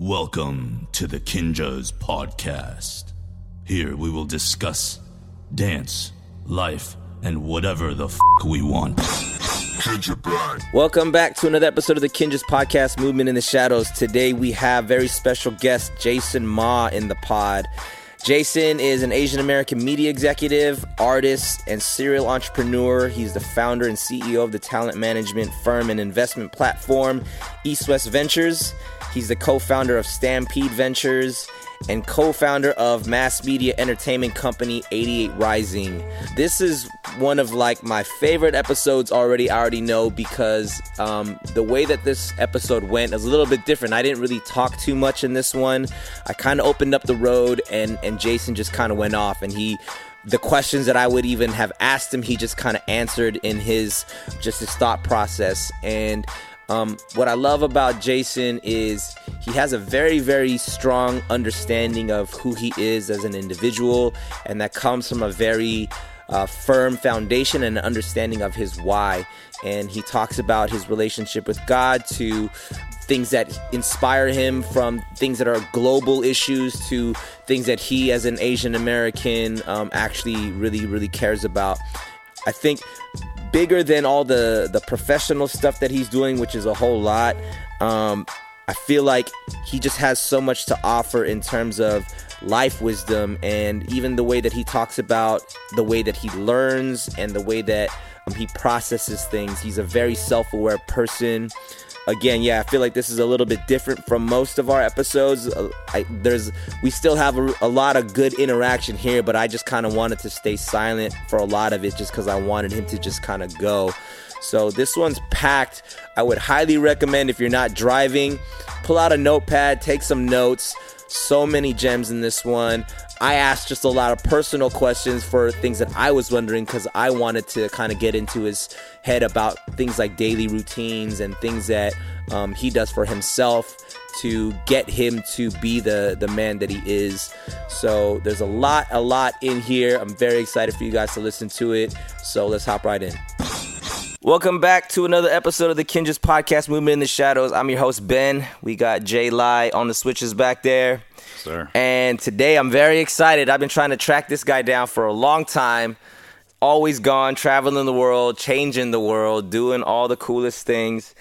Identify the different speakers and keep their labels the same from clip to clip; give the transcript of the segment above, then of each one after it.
Speaker 1: Welcome to the Kinjaz Podcast. Here we will discuss dance, life, and whatever the f we want.
Speaker 2: Welcome back to another episode of the Kinjaz Podcast Movement in the Shadows. Today we have very special guest Jason Ma in the pod. Jason is an Asian American media executive, artist, and serial entrepreneur. He's the founder and CEO of the talent management firm and investment platform East West Ventures. He's the co founder of Stampede Ventures and co founder of mass media entertainment company 88 Rising. This is one of like my favorite episodes already. I already know because um, the way that this episode went is a little bit different. I didn't really talk too much in this one. I kind of opened up the road and, and Jason just kind of went off and he the questions that I would even have asked him, he just kind of answered in his just his thought process. And um, what I love about Jason is he has a very, very strong understanding of who he is as an individual, and that comes from a very uh, firm foundation and understanding of his why. And he talks about his relationship with God to things that inspire him from things that are global issues to things that he, as an Asian American, um, actually really, really cares about. I think bigger than all the the professional stuff that he's doing, which is a whole lot. Um, I feel like he just has so much to offer in terms of life wisdom and even the way that he talks about the way that he learns and the way that um, he processes things. He's a very self aware person again, yeah, I feel like this is a little bit different from most of our episodes. Uh, I, there's we still have a, a, lot of good interaction here, but I just kind of wanted to stay silent for a lot of it, just because I wanted him to just kind of go. So this one's packed. I would highly recommend if you're not driving, pull out a notepad, take some notes. So many gems in this one. I asked just a lot of personal questions for things that I was wondering because I wanted to kind of get into his head about things like daily routines and things that um, he does for himself to get him to be the the man that he is. So there's a lot, a lot in here. I'm very excited for you guys to listen to it. So let's hop right in. Welcome back to another episode of the Kinjaz Podcast Movement in the Shadows. I'm your host Ben. We got Jay Lai on the switches back there
Speaker 3: sir.
Speaker 2: And today I'm very excited. I've been trying to track this guy down for a long time. Always gone, traveling the world, changing the world, doing all the coolest things.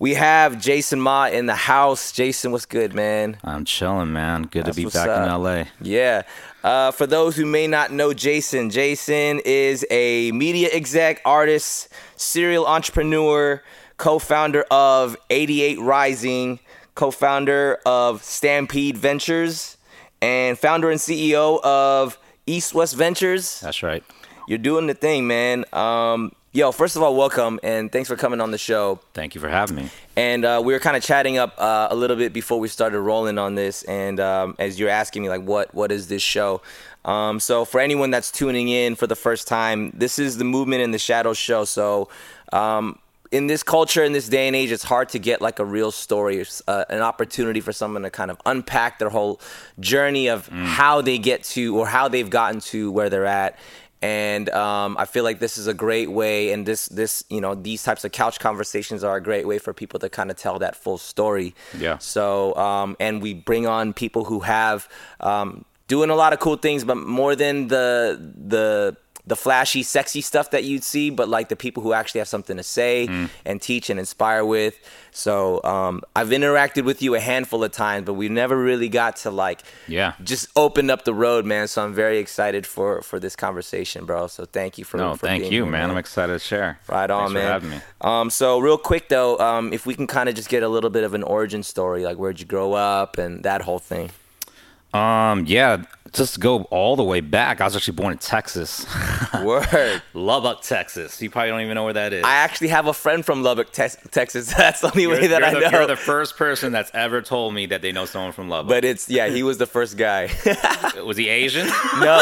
Speaker 2: We have Jason Ma in the house. Jason, what's good, man?
Speaker 3: I'm chilling, man. Good That's to be back up. in LA.
Speaker 2: Yeah. Uh, for those who may not know Jason, Jason is a media exec, artist, serial entrepreneur, co founder of 88 Rising co founder of Stampede Ventures, and founder and CEO of East West Ventures.
Speaker 3: That's right.
Speaker 2: You're doing the thing, man. Um, yo, first of all, welcome and thanks for coming on the show.
Speaker 3: Thank you for having me.
Speaker 2: And uh, we were kind of chatting up uh, a little bit before we started rolling on this, and um, as you're asking me, like, what what is this show? Um, so for anyone that's tuning in for the first time, this is the Movement in the Shadows show. So um, in this culture in this day and age it's hard to get like a real story uh, an opportunity for someone to kind of unpack their whole journey of mm. how they get to or how they've gotten to where they're at and um, I feel like this is a great way, and this this you know these types of couch conversations are a great way for people to kind of tell that full story.
Speaker 3: Yeah.
Speaker 2: So um, and we bring on people who have um, doing a lot of cool things, but more than the the the flashy, sexy stuff that you'd see, but like the people who actually have something to say mm. and teach and inspire with. So um, I've interacted with you a handful of times, but we never really got to like
Speaker 3: yeah
Speaker 2: just open up the road, man. So I'm very excited for for this conversation, bro. So thank you for
Speaker 3: no,
Speaker 2: for
Speaker 3: thank you,
Speaker 2: here,
Speaker 3: man. I'm excited to share.
Speaker 2: Right on, Thanks man. Um, so real quick though, um, if we can kind of just get a little bit of an origin story, like where'd you grow up and that whole thing.
Speaker 3: Um, yeah, just go all the way back, I was actually born in Texas.
Speaker 2: Word.
Speaker 3: Lubbock, Texas. You probably don't even know where that is.
Speaker 2: I actually have a friend from Lubbock, te- Texas. That's the only
Speaker 3: you're,
Speaker 2: way that I
Speaker 3: the,
Speaker 2: know.
Speaker 3: You're the first person that's ever told me that they know someone from Lubbock.
Speaker 2: But it's yeah, he was the first guy.
Speaker 3: was he Asian?
Speaker 2: No.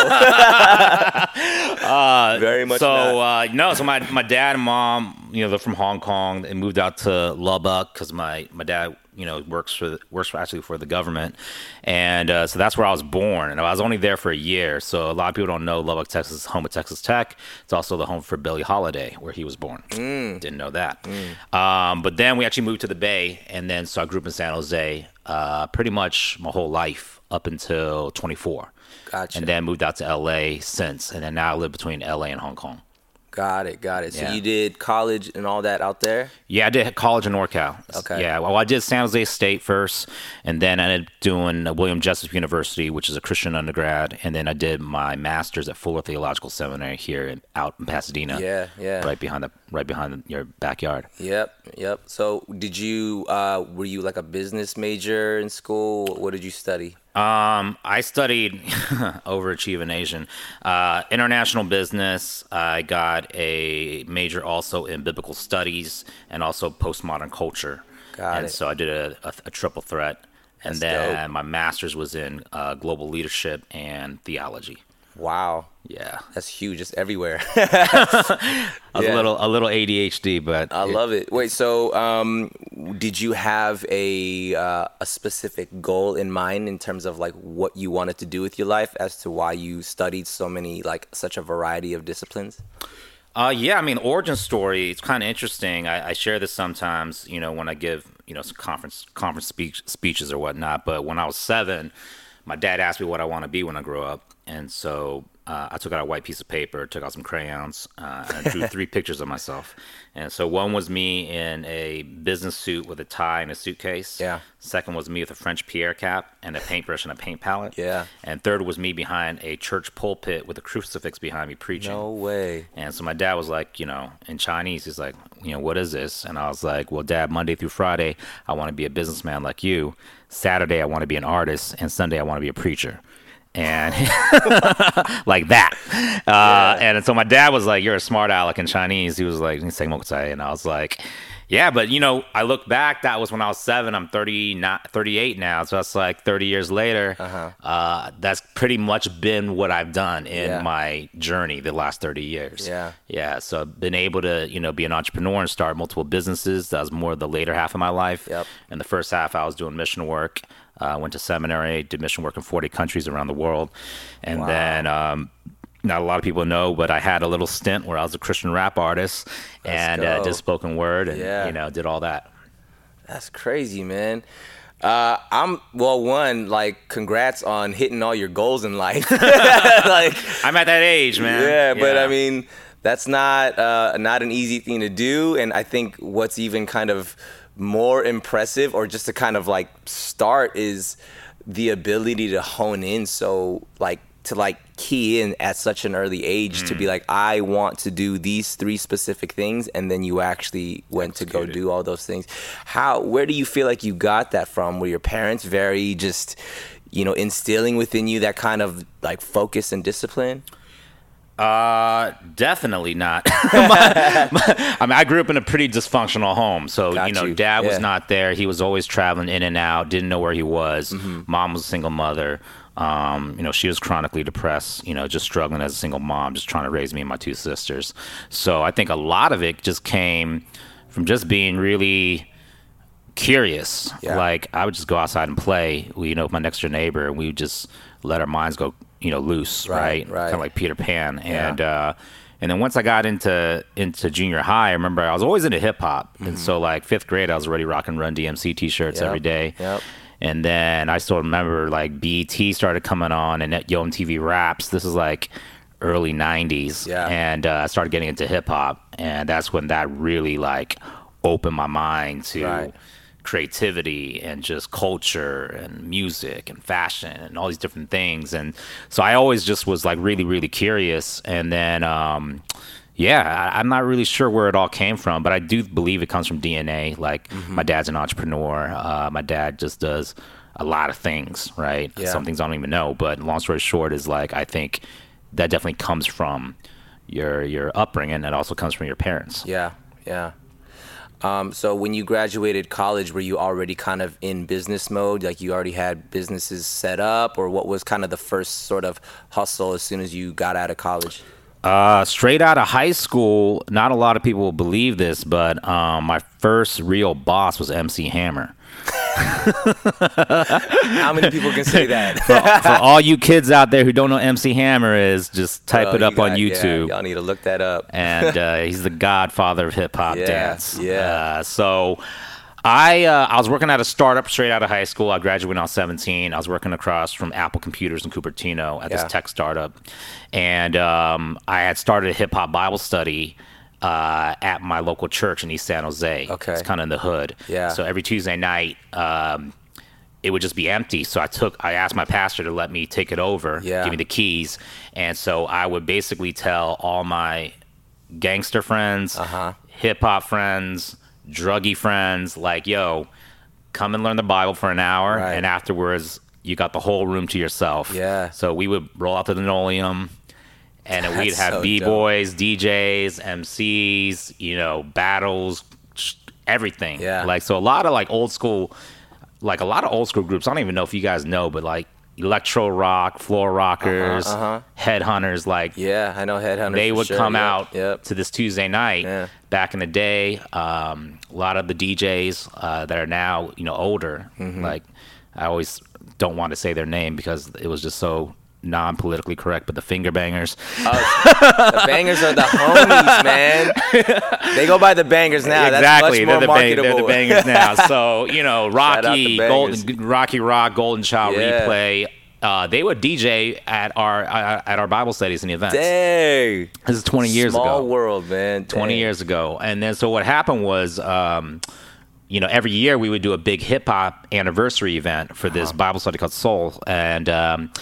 Speaker 3: uh,
Speaker 2: Very much.
Speaker 3: So uh, no, so my my dad and mom, you know, they're from Hong Kong. They moved out to Lubbock because my my dad you know works for the, works for actually for the government, and uh, so that's where I was born. And I was only there for a year, so a lot of people don't know Lubbock, Texas, is home of Texas Tech. It's also the home for Buddy Holly, where he was born.
Speaker 2: Mm.
Speaker 3: Didn't know that. Mm. Um, but then we actually moved to the Bay, and then so I grew up in San Jose. uh, pretty much my whole life up until 24.
Speaker 2: Gotcha.
Speaker 3: And then moved out to LA since, and then now I live between LA and Hong Kong.
Speaker 2: Got it, got it. So
Speaker 3: Yeah.
Speaker 2: you did college and all that out there?
Speaker 3: Yeah, I did college in NorCal.
Speaker 2: Okay.
Speaker 3: Yeah, well, I did San Jose State first, and then I ended up doing William Jessup University, which is a Christian undergrad, and then I did my master's at Fuller Theological Seminary here in, out in Pasadena.
Speaker 2: Yeah, yeah.
Speaker 3: Right behind the right behind your backyard.
Speaker 2: Yep, yep. So did you uh were you like a business major in school? What did you study?
Speaker 3: Um, I studied overachieving Asian, uh, international business. I got a major also in biblical studies and also postmodern culture.
Speaker 2: Got
Speaker 3: and
Speaker 2: it.
Speaker 3: so I did a, a, a triple threat, and
Speaker 2: That's
Speaker 3: then
Speaker 2: dope.
Speaker 3: my master's was in uh, global leadership and theology.
Speaker 2: Wow.
Speaker 3: Yeah,
Speaker 2: That's huge. It's everywhere. Yeah.
Speaker 3: a little a little ADHD, but
Speaker 2: I love it. Wait, so um, did you have a uh, a specific goal in mind in terms of like what you wanted to do with your life, as to why you studied so many like such a variety of disciplines?
Speaker 3: Uh, yeah, I mean, origin story. It's kind of interesting. I, I share this sometimes, you know, when I give, you know, some conference conference speech, speeches or whatnot. But when I was seven, my dad asked me what I want to be when I grow up, and so uh, I took out a white piece of paper, took out some crayons, uh, and I drew three pictures of myself. And so one was me in a business suit with a tie and a suitcase.
Speaker 2: Yeah.
Speaker 3: Second was me with a French Pierre cap and a paintbrush and a paint palette.
Speaker 2: Yeah.
Speaker 3: And third was me behind a church pulpit with a crucifix behind me preaching.
Speaker 2: No way.
Speaker 3: And so my dad was like, you know, in Chinese, he's like, you know, what is this? And I was like, well, dad, Monday through Friday, I want to be a businessman like you. Saturday, I want to be an artist. And Sunday, I want to be a preacher. And like that. Uh, And so my dad was like, you're a smart aleck in Chinese. He was like, and I was like, yeah, but you know, I look back, that was when I was seven. I'm 30, not 38 now. So that's like 30 years later. Uh huh. that's pretty much been what I've done in
Speaker 2: Yeah.
Speaker 3: my journey the last 30 years.
Speaker 2: Yeah.
Speaker 3: Yeah. So I've been able to, you know, be an entrepreneur and start multiple businesses. That was more the later half of my life.
Speaker 2: Yep.
Speaker 3: In the first half, I was doing mission work. Uh, went to seminary, did mission work in 40 countries around the world. And then, um, not a lot of people know, but I had a little stint where I was a Christian rap artist and uh, did spoken word and,
Speaker 2: Yeah.
Speaker 3: you know, did all that.
Speaker 2: That's crazy, man. Uh, I'm well. One, like, congrats on hitting all your goals in life. like,
Speaker 3: I'm at that age, man.
Speaker 2: yeah, but I mean, that's not uh, not an easy thing to do. And I think what's even kind of more impressive, or just to kind of like start, is the ability to hone in. So like to like key in at such an early age to be like, I want to do these three specific things, and then you actually went to go do all those things. How? Where do you feel like you got that from? Were your parents very just you know instilling within you that kind of like focus and discipline
Speaker 3: Uh, definitely not. My- my- I mean, I grew up in a pretty dysfunctional home, so
Speaker 2: Got
Speaker 3: you know,
Speaker 2: you.
Speaker 3: dad was not there. He was always traveling in and out. Didn't know where he was.
Speaker 2: Mm-hmm.
Speaker 3: Mom was a single mother. Um, you know, she was chronically depressed. You know, just struggling as a single mom, just trying to raise me and my two sisters. So I think a lot of it just came from just being really curious.
Speaker 2: Yeah.
Speaker 3: Like I would just go outside and play. You know, with my next door neighbor, and we would just let our minds go, you know, loose,
Speaker 2: Right,
Speaker 3: right?
Speaker 2: right.
Speaker 3: Kind of like Peter Pan. And uh, and then once I got into into junior high, I remember I was always into hip hop, and so like fifth grade, I was already rocking Run DMC T-shirts
Speaker 2: Mm-hmm. Yep,
Speaker 3: every day.
Speaker 2: yep.
Speaker 3: And then I still remember like BET started coming on and Yo MTV Raps. This is like early '90s,
Speaker 2: Yeah.
Speaker 3: and uh, I started getting into hip hop, and that's when that really like opened my mind to
Speaker 2: Right.
Speaker 3: creativity and just culture and music and fashion and all these different things. And so I always just was like really, really curious. And then, um, yeah, I, I'm not really sure where it all came from, but I do believe it comes from DNA. Like
Speaker 2: Mm-hmm.
Speaker 3: my dad's an entrepreneur. Uh, my dad just does a lot of things, right?
Speaker 2: Yeah.
Speaker 3: Some things I don't even know. But long story short is like I think that definitely comes from your your upbringing. It also comes from your parents.
Speaker 2: Yeah, yeah. Um, so when you graduated college, were you already kind of in business mode? Like you already had businesses set up, or what was kind of the first sort of hustle as soon as you got out of college?
Speaker 3: Uh, straight out of high school, not a lot of people will believe this, but um, my first real boss was MC Hammer.
Speaker 2: How many people can say that?
Speaker 3: For all you kids out there who don't know MC Hammer is, just type it up
Speaker 2: you
Speaker 3: on
Speaker 2: got- yeah,
Speaker 3: YouTube.
Speaker 2: y'all need to look that up.
Speaker 3: and uh, he's the godfather of hip hop
Speaker 2: Yeah,
Speaker 3: dance.
Speaker 2: yeah.
Speaker 3: Uh, so I uh, I was working at a startup straight out of high school. I graduated when I was 17. I was working across from Apple Computers in Cupertino at
Speaker 2: Yeah.
Speaker 3: this tech startup, and um, I had started a hip hop Bible study. Uh, at my local church in East San Jose.
Speaker 2: Okay.
Speaker 3: It's kind of in the hood.
Speaker 2: Yeah.
Speaker 3: So every Tuesday night, um, it would just be empty. So I took, I asked my pastor to let me take it over,
Speaker 2: Yeah.
Speaker 3: give me the keys, and so I would basically tell all my gangster friends,
Speaker 2: Uh-huh.
Speaker 3: hip hop friends, druggy friends, like, yo, come and learn the Bible for an hour,
Speaker 2: Right.
Speaker 3: and afterwards you got the whole room to yourself.
Speaker 2: Yeah.
Speaker 3: So we would roll out the linoleum. And then we'd have
Speaker 2: so
Speaker 3: b boys, DJs, MCs, you know, battles, everything.
Speaker 2: Yeah.
Speaker 3: Like so, a lot of like old school, like a lot of old school groups. I don't even know if you guys know, but like electro rock, floor rockers,
Speaker 2: uh-huh.
Speaker 3: headhunters, like
Speaker 2: Yeah, I know Headhunters.
Speaker 3: they would
Speaker 2: sure.
Speaker 3: come
Speaker 2: Yep,
Speaker 3: out
Speaker 2: Yep.
Speaker 3: to this Tuesday night.
Speaker 2: Yeah.
Speaker 3: Back in the day, um, a lot of the DJs uh, that are now, you know, older,
Speaker 2: Mm-hmm.
Speaker 3: like I always don't want to say their name because it was just so non-politically correct. But the finger bangers,
Speaker 2: The bangers are the homies, man. They go by the bangers now.
Speaker 3: exactly,
Speaker 2: That's much
Speaker 3: they're, the bang- they're the bangers now. So you know, Rocky. Golden, Rocky Rock, Golden Child
Speaker 2: Yeah.
Speaker 3: Replay. Uh, they would DJ at our uh, at our Bible studies and events.
Speaker 2: Dang.
Speaker 3: This is 20 years
Speaker 2: Small
Speaker 3: ago.
Speaker 2: world, man.
Speaker 3: 20 years ago. And then so what happened was, um, you know, every year we would do a big hip hop anniversary event for
Speaker 2: Uh-huh.
Speaker 3: this Bible study called Soul. And um,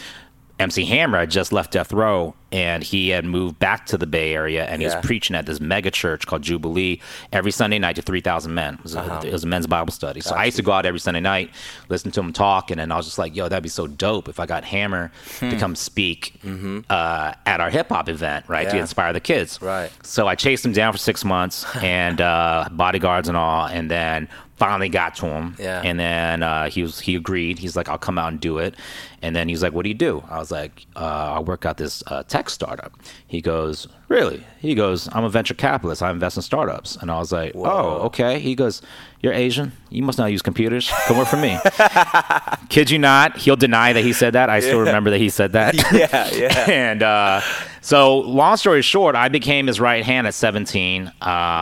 Speaker 3: MC Hammer had just left Death Row and he had moved back to the Bay Area and he was preaching at this mega church called Jubilee every Sunday night to 3,000 men. It was, a, it was a men's Bible study. So I used to go out every Sunday night, listen to him talk, and then I was just like, yo, that'd be so dope if I got Hammer to come speak uh, at our hip hop event, right, to inspire the kids.
Speaker 2: Right.
Speaker 3: So I chased him down for six months and uh, bodyguards and all, and then finally got to him.
Speaker 2: Yeah.
Speaker 3: And then uh, he was he agreed. He's like, I'll come out and do it. And then he's like, What do you do? I was like, uh, I work at this uh, tech startup. He goes, Really? He goes, I'm a venture capitalist. I invest in startups. And I was like, Oh, okay. He goes, You're Asian. You must not use computers. Come work for me. Kid you not? He'll deny that he said that. I still remember that he said that.
Speaker 2: Yeah, yeah.
Speaker 3: and uh, so, long story short, I became his right hand at 17. Um,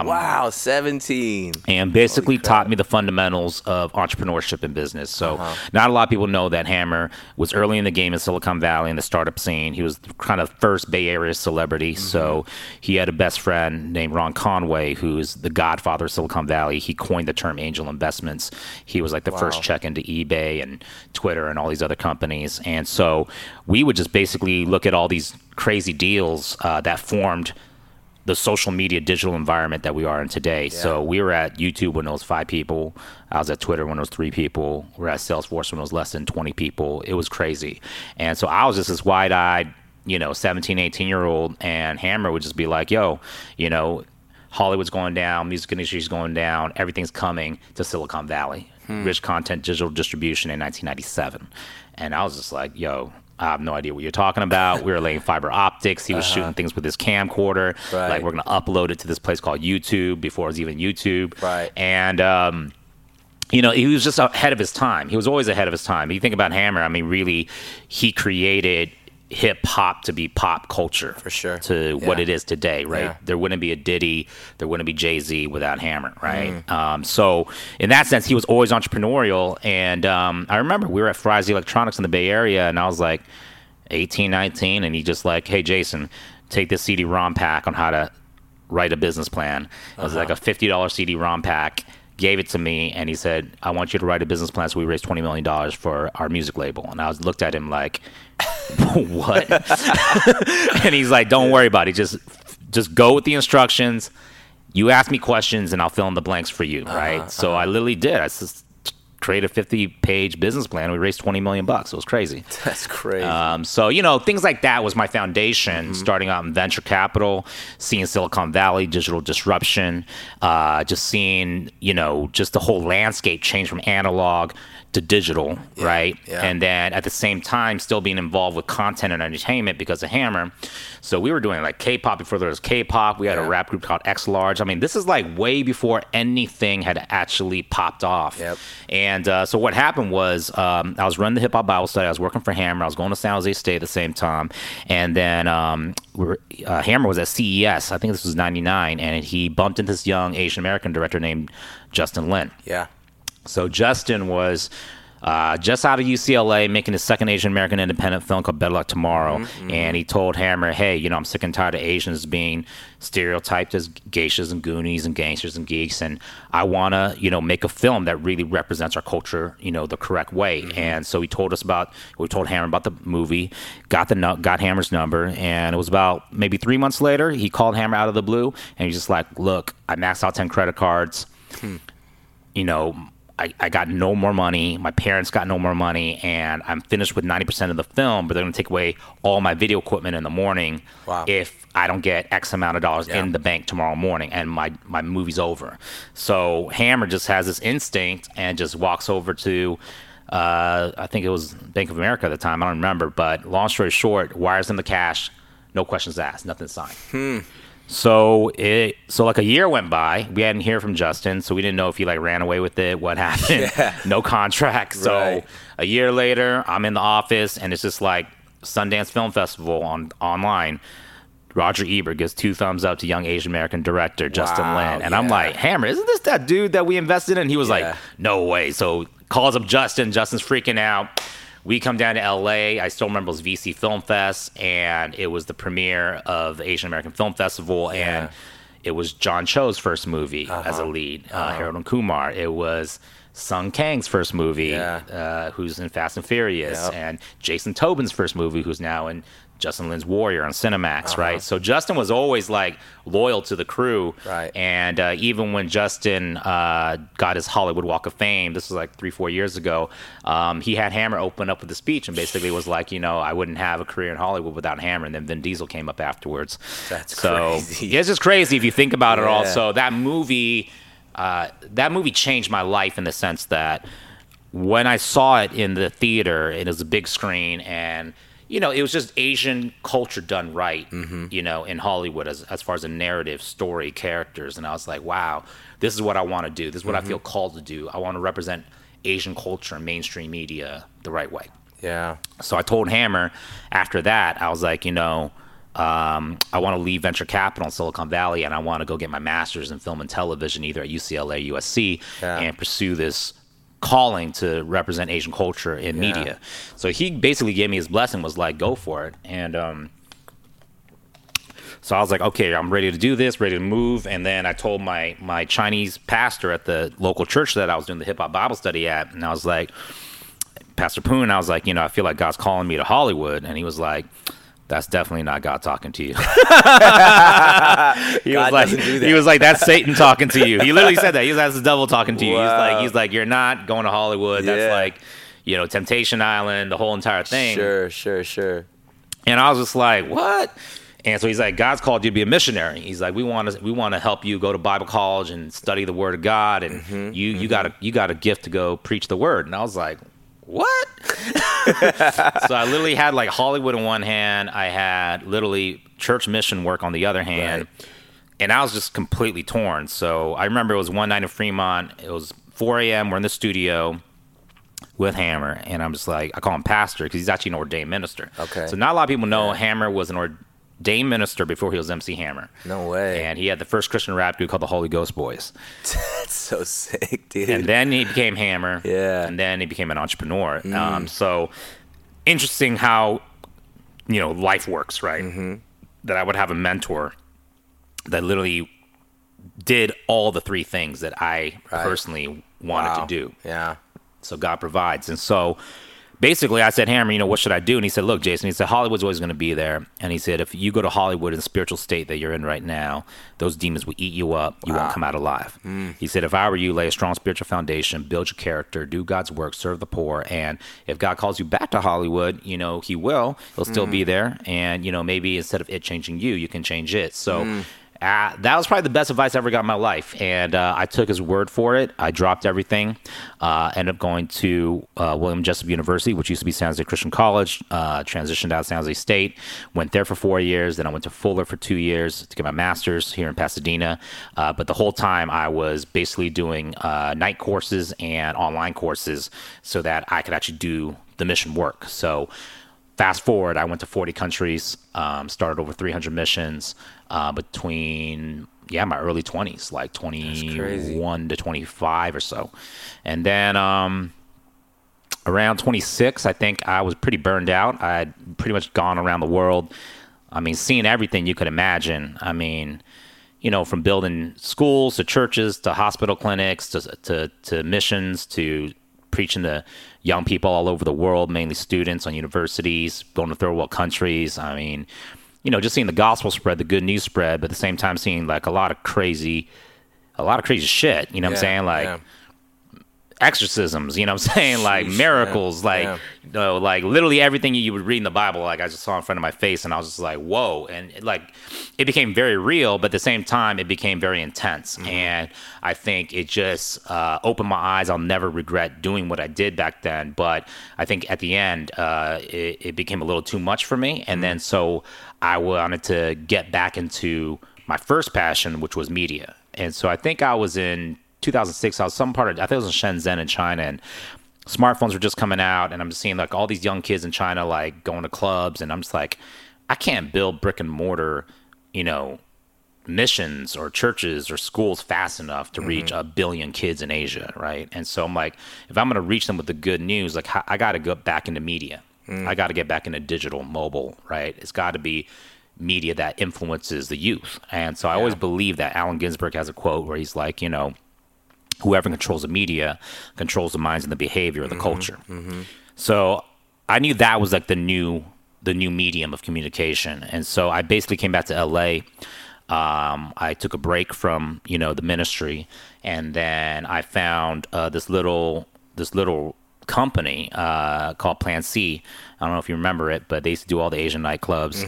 Speaker 2: Wow, 17.
Speaker 3: and basically taught me the fundamentals of entrepreneurship and business. So,
Speaker 2: Uh-huh.
Speaker 3: not a lot of people know that Hammer was early in the game in Silicon Valley in the startup scene. He was kind of first Bay Area celebrity.
Speaker 2: Mm-hmm.
Speaker 3: So, he had a best friend named Ron Conway, who's the godfather of Silicon Valley. He coined the term angel investments. He was like the first check into eBay and Twitter and all these other companies. And so, we would just basically look at all these crazy deals uh, that formed the social media digital environment that we are in today. So we were at YouTube when it was five people. I was at Twitter when it was three people. We are at Salesforce when it was less than 20 people. It was crazy. And so I was just this wide eyed, you know, 17, 18 year old. And Hammer would just be like, yo, you know, Hollywood's going down, music industry's going down, everything's coming to Silicon Valley. Rich content digital distribution in 1997. And I was just like, yo, I have no idea what you're talking about. We were laying fiber optics. He was shooting things with his camcorder.
Speaker 2: Right.
Speaker 3: Like, we're going to upload it to this place called YouTube before it was even YouTube.
Speaker 2: Right.
Speaker 3: And, um, you know, he was just ahead of his time. He was always ahead of his time. You think about Hammer, I mean, really, he created hip hop to be pop culture for
Speaker 2: sure.
Speaker 3: to what it is today, right?
Speaker 2: Yeah.
Speaker 3: There wouldn't be a Diddy, there wouldn't be Jay Z without Hammer, right? Um, so in that sense, he was always entrepreneurial. And um, I remember we were at Fry's Electronics in the Bay Area, and I was like 18, 19, and he just like, hey, Jason, take this CD-ROM pack on how to write a business plan. It was like a fifty dollars CD-ROM pack. Gave it to me, and he said, "I want you to write a business plan." So we raise twenty million dollars for our music label, and I was looked at him like, "What?" and he's like, "Don't worry about it. Just, just go with the instructions. You ask me questions, and I'll fill in the blanks for you." Right. Uh-huh, so uh-huh. I literally did. I just created a fifty-page business plan. We raised twenty million bucks. It was crazy.
Speaker 2: That's crazy.
Speaker 3: Um, so you know things like that was my foundation. Starting out in venture capital, seeing Silicon Valley, digital disruption, uh, just seeing you know just the whole landscape change from analog to digital, right?
Speaker 2: yeah.
Speaker 3: And then at the same time, still being involved with content and entertainment because of Hammer. So we were doing like K-pop before there was K-pop. We had
Speaker 2: Yeah.
Speaker 3: a rap group called X Large. I mean, this is like way before anything had actually popped off.
Speaker 2: Yep.
Speaker 3: And uh, so what happened was um, I was running the hip hop Bible study. I was working for Hammer. I was going to San Jose State at the same time. And then um, we were, uh, Hammer was at CES. I think this was '99, and he bumped into this young Asian American director named Justin Lin.
Speaker 2: yeah.
Speaker 3: So Justin was uh, just out of UCLA making his second Asian American independent film called Better Luck Tomorrow.
Speaker 2: Mm-hmm,
Speaker 3: And he told Hammer, hey, you know, I'm sick and tired of Asians being stereotyped as geishas and goonies and gangsters and geeks. And I want to, you know, make a film that really represents our culture, you know, the correct way.
Speaker 2: Mm-hmm.
Speaker 3: And so he told us about, we told Hammer about the movie, got the got Hammer's number. And it was about maybe three months later, he called Hammer out of the blue and he's just like, look, I maxed out 10 credit cards you know, I, I got no more money. My parents got no more money, and I'm finished with 90% of the film, but they're going to take away all my video equipment in the morning
Speaker 2: Wow.
Speaker 3: if I don't get X amount of dollars
Speaker 2: Yeah.
Speaker 3: in the bank tomorrow morning, and my, my movie's over. So Hammer just has this instinct and just walks over to, uh, I think it was Bank of America at the time, I don't remember, but long story short, wires them the cash, no questions asked, nothing signed. So it so like a year went by. We hadn't hear from Justin, so we didn't know if he like ran away with it, what happened. No contract. So
Speaker 2: Right.
Speaker 3: a year later, I'm in the office and it's just like Sundance Film Festival on online. Roger Ebert gives two thumbs up to young Asian American director Justin
Speaker 2: Wow,
Speaker 3: Lin. And I'm like, Hammer, isn't this that dude that we invested in? He was
Speaker 2: Yeah.
Speaker 3: like, No way. So calls up Justin. Justin's freaking out. We come down to LA. I still remember it was VC Film Fest, and it was the premiere of the Asian American Film Festival, and it was John Cho's first movie as a lead, uh, Harold and Kumar. It was Sung Kang's first movie,
Speaker 2: Yeah.
Speaker 3: uh, who's in Fast and Furious,
Speaker 2: Yep.
Speaker 3: and Jason Tobin's first movie, who's now in Justin Lin's Warrior on Cinemax,
Speaker 2: Uh-huh.
Speaker 3: right? So Justin was always like loyal to the crew,
Speaker 2: Right.
Speaker 3: And uh, even when Justin uh, got his Hollywood Walk of Fame, this was like three, four years ago, um, he had Hammer open up with a speech and basically was like, you know, I wouldn't have a career in Hollywood without Hammer. And then Vin Diesel came up afterwards.
Speaker 2: That's
Speaker 3: so,
Speaker 2: crazy.
Speaker 3: Yeah, it's just crazy if you think about it all. So that movie, uh, that movie changed my life in the sense that when I saw it in the theater, it was a big screen, and you know, it was just Asian culture done right.
Speaker 2: Mm-hmm.
Speaker 3: You know, in Hollywood, as as far as a narrative, story, characters, and I was like, wow, this is what I want to do. This is what
Speaker 2: Mm-hmm.
Speaker 3: I feel called to do. I want to represent Asian culture and mainstream media the right way.
Speaker 2: Yeah.
Speaker 3: So I told Hammer after that, I was like, you know, um, I want to leave venture capital in Silicon Valley and I want to go get my master's in film and television, either at UCLA or USC,
Speaker 2: Yeah.
Speaker 3: and pursue this calling to represent Asian culture in media. So he basically gave me his blessing, was like, go for it. And um, so I was like, okay, I'm ready to do this, ready to move. And then I told my my Chinese pastor at the local church that I was doing the hip hop Bible study at, and I was like, Pastor Poon, I was like, you know, I feel like God's calling me to Hollywood, and he was like. That's definitely not God talking to you. he
Speaker 2: God
Speaker 3: was like, he was like, that's Satan talking to you. He literally said that. He was that's the devil talking to you. He's like, he's like, you're not going to Hollywood.
Speaker 2: Yeah.
Speaker 3: That's like, you know, Temptation Island, the whole entire thing.
Speaker 2: Sure, sure, sure.
Speaker 3: And I was just like, what? And so he's like, God's called you to be a missionary. He's like, we want to we want to help you go to Bible college and study the Word of God, and
Speaker 2: Mm-hmm,
Speaker 3: you you got a you got a gift to go preach the Word. And I was like, what? so I literally had like Hollywood in one hand, I had literally church mission work on the other hand,
Speaker 2: Right.
Speaker 3: and I was just completely torn. So I remember it was one night in Fremont. It was 4 a.m. We're in the studio with Hammer, and I'm just like, I call him pastor because he's actually an ordained minister.
Speaker 2: Okay.
Speaker 3: So not a lot of people know Hammer was an ordained minister before he was MC Hammer.
Speaker 2: No way.
Speaker 3: And he had the first Christian rap group called the Holy Ghost Boys.
Speaker 2: That's so sick, dude.
Speaker 3: And then he became Hammer.
Speaker 2: Yeah. Mm.
Speaker 3: And then he became an entrepreneur. Um, so interesting how, you know, life works, right?
Speaker 2: Mm-hmm.
Speaker 3: That I would have a mentor that literally did all the three things that I
Speaker 2: Right.
Speaker 3: personally wanted
Speaker 2: Wow.
Speaker 3: to do.
Speaker 2: Yeah.
Speaker 3: So God provides. And so basically I said, Hammer, you know, what should I do? And he said, look, Jason, he said, Hollywood's always going to be there. And he said, if you go to Hollywood in the spiritual state that you're in right now, those demons will eat you up. You won't ah. come out alive. Mm. He said, if I were you, lay a strong spiritual foundation, build your character, do God's work, serve the poor. And if God calls you back to Hollywood, you know, he will. He'll still mm. be there. And, you know, maybe instead of it changing you, you can change it. So mm. Uh, that was probably the best advice I ever got in my life, and uh, I took his word for it. I dropped everything, uh, ended up going to uh, William Jessup University, which used to be San Jose Christian College. Uh, transitioned out of San Jose State, went there for four years. Then I went to Fuller for two years to get my master's here in Pasadena. Uh, but the whole time I was basically doing night courses and online courses so that I could actually do the mission work. So fast forward, I went to 40 countries, um, started over 300 missions uh, between yeah my early 20s, like 21 to 25 or so, and then um, around 26, I think I was pretty burned out. I had pretty much gone around the world. I mean, seeing everything you could imagine. I mean, you know, from building schools to churches to hospital clinics to to, to missions to preaching to young people all over the world, mainly students on universities, going to third world countries. I mean, you know, just seeing the gospel spread, the good news spread, but at the same time seeing like a lot of crazy, a lot of crazy shit. You know what I'm saying? Like.
Speaker 2: yeah.
Speaker 3: Exorcisms, you know what I'm saying? Like
Speaker 2: Sheesh,
Speaker 3: miracles,
Speaker 2: yeah,
Speaker 3: like
Speaker 2: yeah.
Speaker 3: you know, like literally everything you would read in the Bible, like I just saw in front of my face, and I was just like, "Whoa!" And it, like, it became very real, but at the same time, it became very intense.
Speaker 2: Mm-hmm.
Speaker 3: And I think it just uh, opened my eyes. I'll never regret doing what I did back then. But I think at the end, uh, it, it became a little too much for me, and then so I wanted to get back into my first passion, which was media. And so I think I was in 2006. I was some part of I think it was in Shenzhen in China, and smartphones were just coming out, and I'm seeing like all these young kids in China like going to clubs, and I'm just like, I can't build brick and mortar, you know, missions or churches or schools fast enough to reach mm-hmm. a billion kids in Asia, right? And so I'm like, if I'm going to reach them with the good news, like I- I got to go back into media. Mm. I got to get back into digital, mobile, right? It's got to be media that influences the youth. And so I always believe that Allen Ginsberg has a quote where he's like, you know, whoever controls the media controls the minds and the behavior of the culture. So I knew that was like the new the new medium of communication, and so I basically came back to LA. Um, I took a break from you know the ministry, and then I found uh, this little this little company uh, called Plan C. I don't know if you remember it, but they used to do all the Asian nightclubs.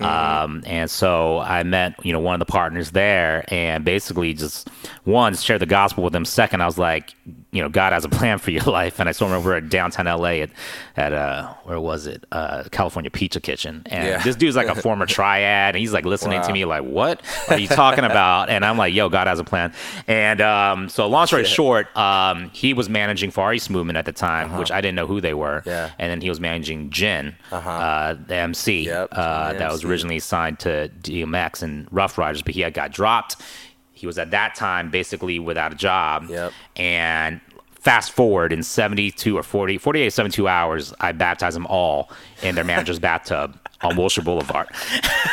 Speaker 3: Um, and so I met, you know, one of the partners there and basically just one, shared the gospel with them. Second, I was like, you know, God has a plan for your life. And I still remember we we're at downtown LA at, at uh, where was it? Uh, California Pizza Kitchen. And
Speaker 2: Yeah.
Speaker 3: this dude's like a former triad and he's like listening
Speaker 2: Wow.
Speaker 3: to me like, what are you talking about? And I'm like, yo, God has a plan. And um, so long story short, um, he was managing Far East Movement at the time, which I didn't know who they were.
Speaker 2: Uh-huh. Yeah.
Speaker 3: And then he was managing Jin, uh the MC,
Speaker 2: Yep,
Speaker 3: uh,
Speaker 2: the
Speaker 3: that was originally signed to DMX and Ruff Ryders, but he had got dropped. He was at that time basically without a job.
Speaker 2: Yep.
Speaker 3: And fast forward in 72 or 40, 48, 72 hours, I baptized them all in their manager's bathtub on Wilshire Boulevard.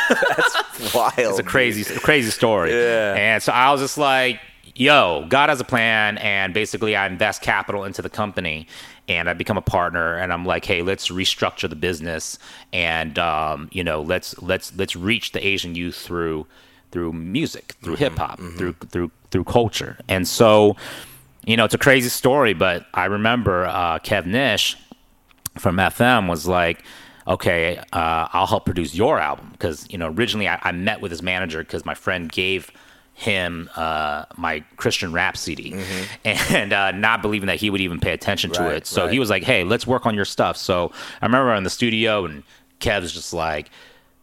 Speaker 2: That's wild.
Speaker 3: It's a crazy, crazy story.
Speaker 2: Yeah.
Speaker 3: And so I was just like, yo, God has a plan. And basically, I invest capital into the company and I become a partner. And I'm like, hey, let's restructure the business. And, um, you know, let's, let's, let's reach the Asian youth through, through music, through hip hop, through, through, through culture. And so, you know, it's a crazy story, but I remember uh, Kev Nish from FM was like, okay, uh, I'll help produce your album because you know originally I, I met with his manager because my friend gave him uh, my Christian rap CD and uh, not believing that he would even pay attention to
Speaker 2: Right,
Speaker 3: it. So
Speaker 2: right.
Speaker 3: he was like, hey, let's work on your stuff. So I remember in the studio and Kev's just like,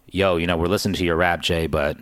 Speaker 3: yo, you know, we're listening to your rap, Jay, but.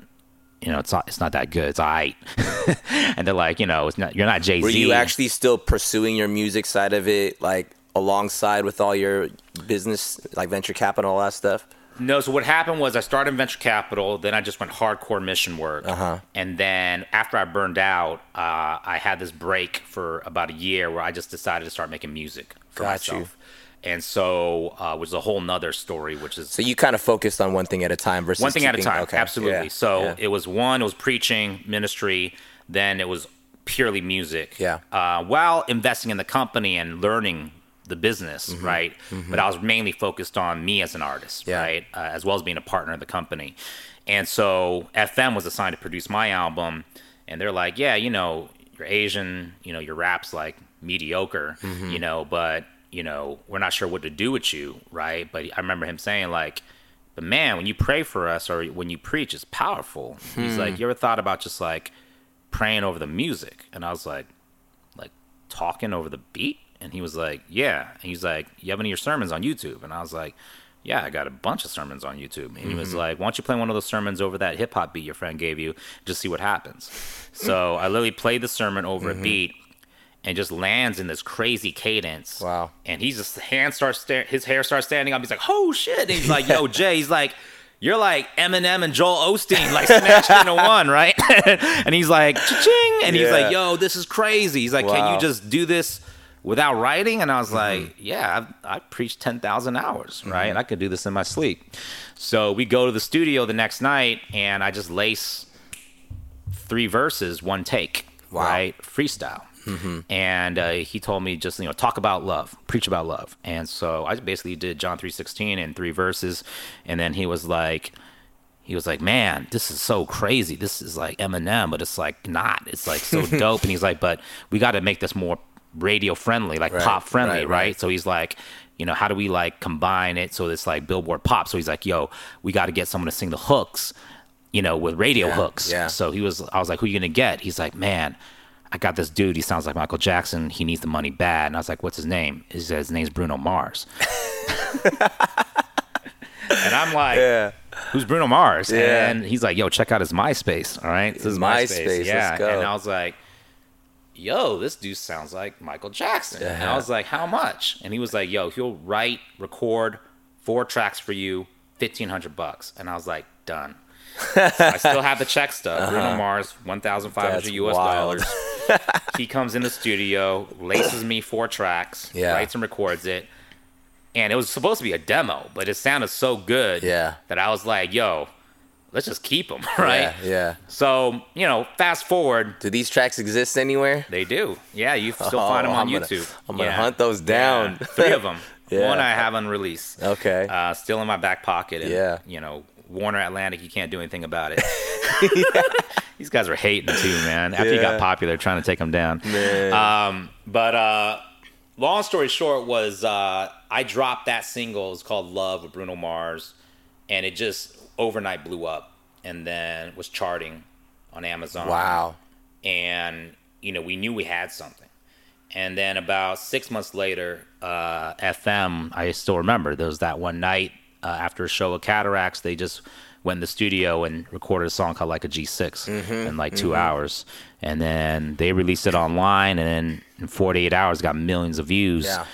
Speaker 3: You know, it's not. It's not that good. It's alright. and they're like, you know, it's not. You're not Jay Z.
Speaker 2: Were you actually still pursuing your music side of it, like alongside with all your business, like venture capital, all that stuff?
Speaker 3: No, so what happened was I started in venture capital, then I just went hardcore mission work,
Speaker 2: Uh-huh.
Speaker 3: and then after I burned out, uh, I had this break for about a year where I just decided to start making music for
Speaker 2: Got you.
Speaker 3: myself, and so uh, was a whole nother story, which is
Speaker 2: So you kind of focused on one thing at a time versus
Speaker 3: one thing at a time.
Speaker 2: okay,
Speaker 3: Absolutely.
Speaker 2: yeah,
Speaker 3: so
Speaker 2: yeah.
Speaker 3: it was one, it was preaching, ministry, then it was purely music.
Speaker 2: Yeah.
Speaker 3: Uh, while investing in the company and learning the business,
Speaker 2: Mm-hmm.
Speaker 3: right? But I was mainly focused on me as an artist,
Speaker 2: Yeah.
Speaker 3: right? Uh, as well as being a partner of the company. And so FM was assigned to produce my album, and they're like, yeah, you know, you're Asian, you know, your rap's like mediocre,
Speaker 2: Mm-hmm.
Speaker 3: you know, but you know, we're not sure what to do with you, right? But I remember him saying like, but man, when you pray for us or when you preach, it's powerful. He's
Speaker 2: Hmm.
Speaker 3: like, you ever thought about just like praying over the music? And I was like, like talking over the beat? And he was like, yeah. And he's like, you have any of your sermons on YouTube? And I was like, yeah, I got a bunch of sermons on YouTube. And he was
Speaker 2: Mm-hmm.
Speaker 3: like, why don't you play one of those sermons over that hip hop beat your friend gave you, just see what happens. so I literally played the sermon over
Speaker 2: Mm-hmm.
Speaker 3: a beat. and just lands in this crazy cadence.
Speaker 2: Wow.
Speaker 3: And he's just hand starts sta- his hair starts standing up. He's like, "Oh shit!" And he's like, "Yo, Jay." He's like. You're like Eminem and Joel Osteen, like smashed into one, right? and he's like, ching, and he's
Speaker 2: Yeah.
Speaker 3: like, "Yo, this is crazy." He's like, "Can
Speaker 2: Wow.
Speaker 3: you just do this without writing?" And I was
Speaker 2: Mm-hmm.
Speaker 3: like, "Yeah, I've, I preached ten thousand hours, right? And I could do this in my sleep." So we go to the studio the next night, and I just lace three verses, one take,
Speaker 2: Wow.
Speaker 3: right? Freestyle. And uh, he told me just you know talk about love, preach about love. And so I basically did John three sixteen in three verses, and then he was like, he was like, man, this is so crazy. This is like Eminem, but it's like not. It's like so dope. And he's like, but we got to make this more radio friendly, like
Speaker 2: Right,
Speaker 3: pop friendly,
Speaker 2: right,
Speaker 3: right,
Speaker 2: right.
Speaker 3: So he's like, you know, how do we like combine it so it's like Billboard pop? So he's like, yo, we got to get someone to sing the hooks, you know, with radio
Speaker 2: Yeah,
Speaker 3: hooks.
Speaker 2: yeah.
Speaker 3: So he was, I was like, who you gonna get? He's like, man. I got this dude. He sounds like Michael Jackson. He needs the money bad. And I was like, "What's his name?" He says, "His name's Bruno Mars." and I'm like,
Speaker 2: Yeah.
Speaker 3: who's Bruno Mars?
Speaker 2: Yeah.
Speaker 3: And he's like, yo, check out his MySpace. All right. This is
Speaker 2: MySpace,
Speaker 3: MySpace.
Speaker 2: let's
Speaker 3: Yeah.
Speaker 2: go.
Speaker 3: And I was like, yo, this dude sounds like Michael Jackson. And I was like, how much? And he was like, yo, he'll write, record four tracks for you, fifteen hundred bucks. And I was like, done. So I still have the check stub. Bruno Mars, one thousand five
Speaker 2: Uh-huh. That's
Speaker 3: hundred US
Speaker 2: wild.
Speaker 3: dollars. he comes in the studio, laces me four tracks,
Speaker 2: Yeah.
Speaker 3: writes and records it. And it was supposed to be a demo, but it sounded so good
Speaker 2: Yeah.
Speaker 3: that I was like, yo, let's just keep them, right?
Speaker 2: Yeah, yeah.
Speaker 3: So, you know, fast forward,
Speaker 2: Do these tracks exist anywhere?
Speaker 3: they do. Yeah, you still
Speaker 2: Oh,
Speaker 3: find them on
Speaker 2: I'm gonna-
Speaker 3: YouTube.
Speaker 2: I'm gonna
Speaker 3: Yeah.
Speaker 2: hunt those down.
Speaker 3: Yeah. Three of them.
Speaker 2: Yeah.
Speaker 3: One I have unreleased.
Speaker 2: Okay.
Speaker 3: Uh, still in my back pocket. And,
Speaker 2: Yeah.
Speaker 3: You know, Warner Atlantic, you can't do anything about it. These guys are hating too, man. After
Speaker 2: Yeah.
Speaker 3: got popular, trying to take them down. Um, but uh, long story short was uh, I dropped that single. It's called Love with Bruno Mars, and it just overnight blew up, and then was charting on Amazon.
Speaker 2: wow.
Speaker 3: And you know we knew we had something. And then about six months later, uh, FM, I still remember there was that one night uh, after a show of Cataracs, they just went in the studio and recorded a song called like a G6
Speaker 2: Mm-hmm,
Speaker 3: in like 2 hours. And then they released it online, and then in 48 hours, got millions of views.
Speaker 2: Yeah.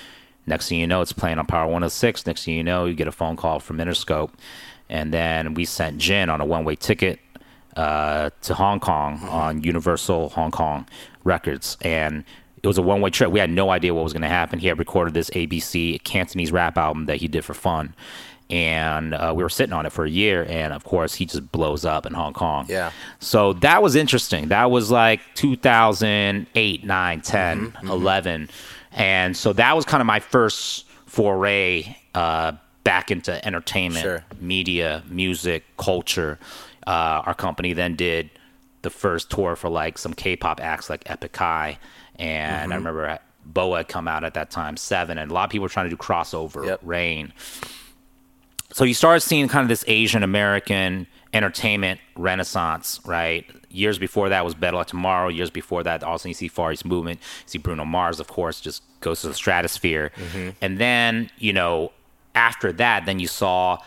Speaker 3: Next thing you know, it's playing on Power 106. Next thing you know, you get a phone call from Interscope. And then we sent Jin on a one way ticket uh, to Hong Kong on Universal Hong Kong Records. And it was a one way trip. We had no idea what was going to happen. He had recorded this ABC Cantonese rap album that he did for fun. And uh, we were sitting on it for a year. And of course, he just blows up in Hong Kong.
Speaker 2: Yeah.
Speaker 3: So that was interesting. That was like 2008, 9, 10,
Speaker 2: Mm-hmm,
Speaker 3: 11. And so that was kind of my first foray uh, back into entertainment,
Speaker 2: Sure.
Speaker 3: media, music, culture. Uh, our company then did the first tour for like some K-pop acts like Epic High, and
Speaker 2: Mm-hmm.
Speaker 3: I remember BoA had come out at that time, Seven, and a lot of people were trying to do crossover,
Speaker 2: Yep.
Speaker 3: Rain. So you started seeing kind of this Asian American entertainment renaissance, right? Years before that was Better Luck Tomorrow. Years before that, also you see Far East Movement. You see Bruno Mars, of course, just goes to the stratosphere. And then, you know, after that, then you saw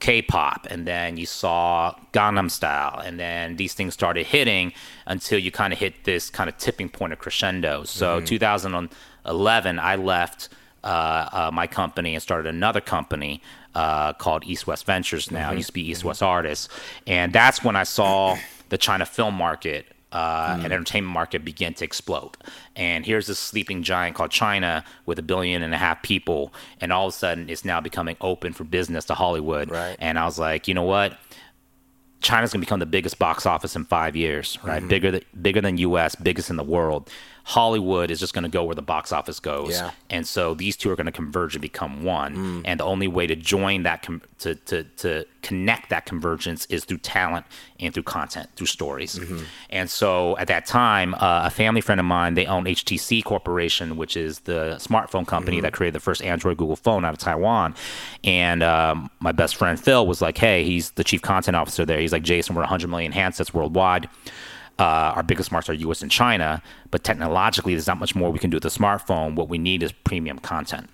Speaker 3: K-pop, and then you saw Gangnam Style, and then these things started hitting until you kind of hit this kind of tipping point of crescendo. So 2011, I left uh, uh, my company and started another company uh, called East West Ventures. Now it used to be East West Artists, and that's when I saw the China film market uh, and entertainment market begin to explode. And here's this sleeping giant called China with a billion and a half people, and all of a sudden it's now becoming open for business to Hollywood.
Speaker 2: Right.
Speaker 3: And I was like, you know what? China's gonna become the biggest box office in five years, right?
Speaker 2: Mm-hmm.
Speaker 3: Bigger, th- bigger than U.S., biggest in the world. Hollywood is just gonna go where the box office goes,
Speaker 2: Yeah.
Speaker 3: and so these two are gonna converge and become one.
Speaker 2: Mm.
Speaker 3: And the only way to join that, com- to to to connect that convergence is through talent and through content, through stories.
Speaker 2: Mm-hmm.
Speaker 3: And so at that time, uh, a family friend of mine, they own HTC Corporation, which is the smartphone company
Speaker 2: Mm-hmm.
Speaker 3: that created the first Android Google phone out of Taiwan. And um, my best friend Phil was like, "Hey, he's the chief content officer there. He's like, Jason, we're 100 million handsets worldwide." Uh, our biggest markets are U.S. and China, but technologically, there's not much more we can do with the smartphone. What we need is premium content.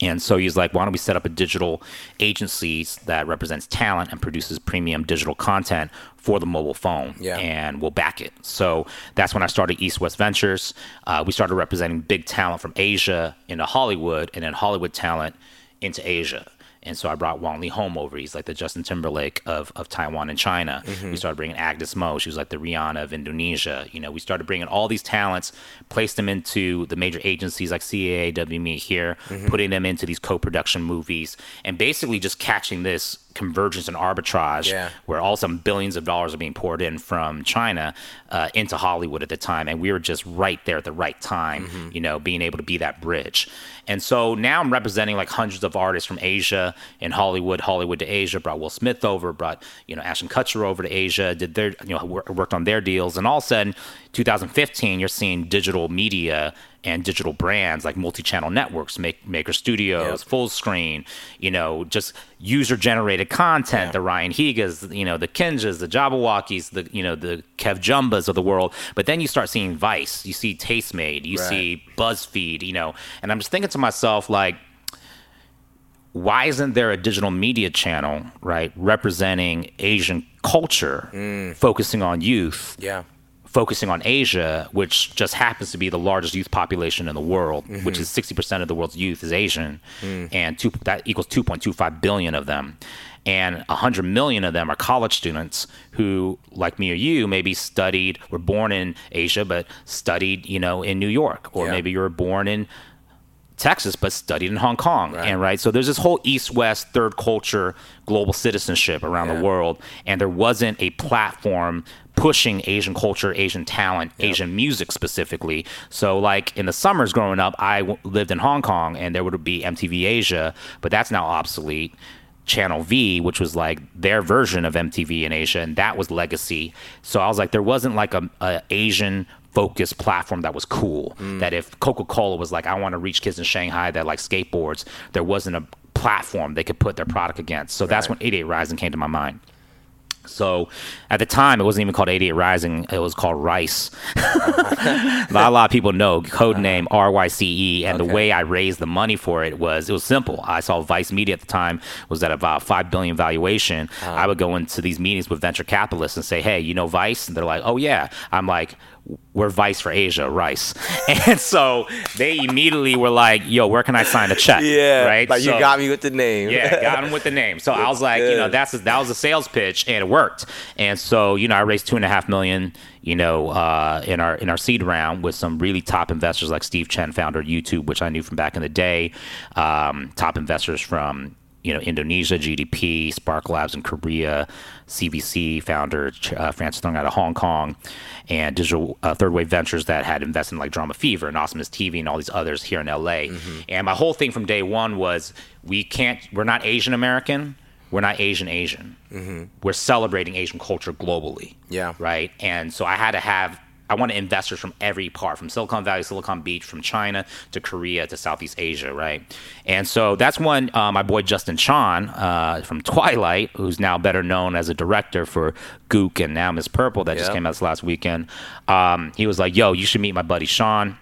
Speaker 3: And so he's like, why don't we set up a digital agency that represents talent and produces premium digital content for the mobile phone?
Speaker 2: Yeah.
Speaker 3: And we'll back it. So that's when I started East West Ventures. Uh, we started representing big talent from Asia into Hollywood and then Hollywood talent into Asia. And so I brought Wang Leehom over. He's like the Justin Timberlake of, of Taiwan and China. Mm-hmm. We started bringing Agnez Mo. She was like the Rihanna of Indonesia. You know, we started bringing all these talents, placed them into the major agencies like CAA, WME here, mm-hmm. putting them into these co-production movies, and basically just catching this convergence and arbitrage
Speaker 2: Yeah.
Speaker 3: where all some billions of dollars are being poured in from China uh, into Hollywood at the time, and we were just right there at the right time, you know, being able to be that bridge. And so now I'm representing like hundreds of artists from Asia and Hollywood, Hollywood to Asia. Brought Will Smith over, brought you know Ashton Kutcher over to Asia, did their you know wor- worked on their deals, and all of a sudden, 2015, you're seeing digital media and digital brands like multi-channel networks, make Maker Studios,
Speaker 2: Yep.
Speaker 3: full screen, you know, just user-generated content.
Speaker 2: Yeah.
Speaker 3: The Ryan Higas, you know, the Kinjaz, the Jabbawockeez, the you know, the Kev Jumbas of the world. But then you start seeing Vice, you see Tastemade, you
Speaker 2: Right.
Speaker 3: see BuzzFeed, you know, and I'm just thinking to myself like. Why isn't there a digital media channel, right, representing Asian culture,
Speaker 2: Mm.
Speaker 3: focusing on youth,
Speaker 2: Yeah.
Speaker 3: Focusing on Asia, which just happens to be the largest youth population in the world, which mm-hmm. is 60% of the world's youth is Asian, mm. and two, that equals 2.25 billion of them. And 100 million of them are college students who, like me or you, maybe studied, were born in Asia, but studied, you know, in New York. Or
Speaker 2: Yeah.
Speaker 3: maybe you were born in Texas, but studied in Hong Kong.
Speaker 2: Right.
Speaker 3: And right, so there's this whole East-West third culture global citizenship around
Speaker 2: Yeah.
Speaker 3: the world, and there wasn't a platform pushing Asian culture, Asian talent, Asian music specifically. So, like in the summers growing up, I w- lived in Hong Kong, and there would be MTV Asia, but that's now obsolete. Channel V, which was like their version of MTV in Asia, and that was legacy. So I was like, there wasn't like a, a Asian focused platform that was cool.
Speaker 2: Mm.
Speaker 3: That if Coca Cola was like, I want to reach kids in Shanghai that like skateboards, there wasn't a platform they could put their product against. So that's when 88 Rising came to my mind. So at the time, it wasn't even called 88 Rising. It was called Rice. Not a lot of people know code name R Y C E, and the
Speaker 2: Uh-huh.
Speaker 3: Way I raised the money for it was it was simple. I saw Vice Media at the time was at about five billion valuation.
Speaker 2: Uh-huh.
Speaker 3: I would go into these meetings with venture capitalists and say, "Hey, you know Vice?" And they're like, "Oh yeah." I'm like, "We're Vice for Asia, Rice," and so they immediately were like, "Yo, where can I sign a check?"
Speaker 2: Yeah.
Speaker 3: right.
Speaker 2: Like you got me with the name.
Speaker 3: yeah, got him with the name. So I was like, you know,
Speaker 2: good.
Speaker 3: that's that was a sales pitch, and it worked. And so you know, I raised two and a half million, you know, uh, in our in our seed round with some really top investors like Steve Chen, founder of YouTube, which I knew from back in the day. Um, top investors from you know Indonesia, GDP, Spark Labs in Korea, CVC founder uh, Francis Thung out of Hong Kong, and Digital uh, Third Wave Ventures that had invested in like Drama Fever and Awesomeness TV and all these others here in LA. And my whole thing from day one was we can't, we're not Asian American, we're not Asian Asian. We're celebrating Asian culture globally.
Speaker 2: Yeah.
Speaker 3: Right. And so I had to have. I wanted investors from every part, from Silicon Valley, Silicon Beach, from China to Korea to Southeast Asia, right? And so that's when uh, my boy Justin Chon uh, from Twilight, who's now better known as a director for Gook and now Miss Purple, that just came out this last weekend. Um, he was like, "Yo, you should meet my buddy Sean."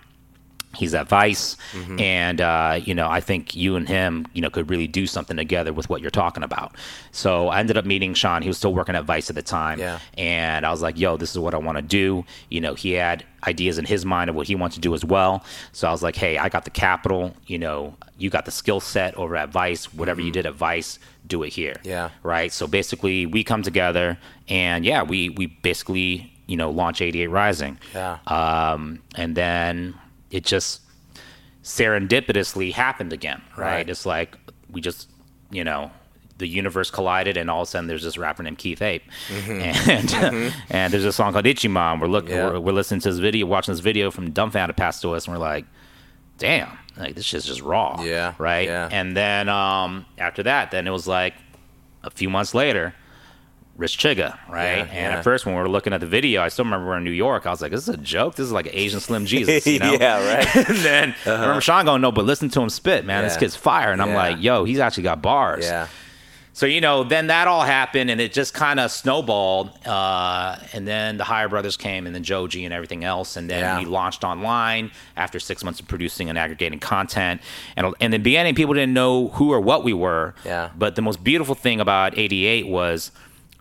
Speaker 3: He's at Vice,
Speaker 2: Mm-hmm.
Speaker 3: and uh, you know I think you and him, you know, could really do something together with what you're talking about. So I ended up meeting Sean. He was still working at Vice at the time,
Speaker 2: Yeah.
Speaker 3: and I was like, "Yo, this is what I want to do." You know, he had ideas in his mind of what he wants to do as well. So I was like, "Hey, I got the capital. You know, you got the skill set over at Vice. Whatever you did at Vice, do it here."
Speaker 2: Mm-hmm. Yeah.
Speaker 3: Right. So basically, we come together, and yeah, we we basically you know launch 88 Rising.
Speaker 2: Yeah.
Speaker 3: Um, and then it just serendipitously happened again, right?
Speaker 2: Right.
Speaker 3: It's like we just, you know, the universe collided, and all of a sudden there's this rapper named Keith Ape, and and there's a song called It G Ma. We're looking,
Speaker 2: Mm-hmm. Yeah.
Speaker 3: we're, we're listening to this video, watching this video from Dumbfoundead passed to us, and we're like, damn, like this shit's just raw,
Speaker 2: Yeah,
Speaker 3: right?
Speaker 2: yeah.
Speaker 3: And then um, after that, then it was like a few months later. Rich Chigga, right?
Speaker 2: Yeah,
Speaker 3: and
Speaker 2: yeah.
Speaker 3: at first, when we were looking at the video, I still remember we're in New York. I was like, "This is a joke. This is like an Asian Slim Jesus." You know?
Speaker 2: yeah, right.
Speaker 3: and then I remember Sean going, "No, but listen to him spit, man. This kid's fire." And I'm like, "Yo, he's actually got bars."
Speaker 2: yeah.
Speaker 3: so you know, then that all happened, and it just kind of snowballed. Uh, and then the Higher Brothers came, and then Joji and everything else, and then
Speaker 2: Yeah.
Speaker 3: we launched online after six months of producing and aggregating content. And and in the beginning, people didn't know who or what we were.
Speaker 2: Yeah.
Speaker 3: But the most beautiful thing about '88 was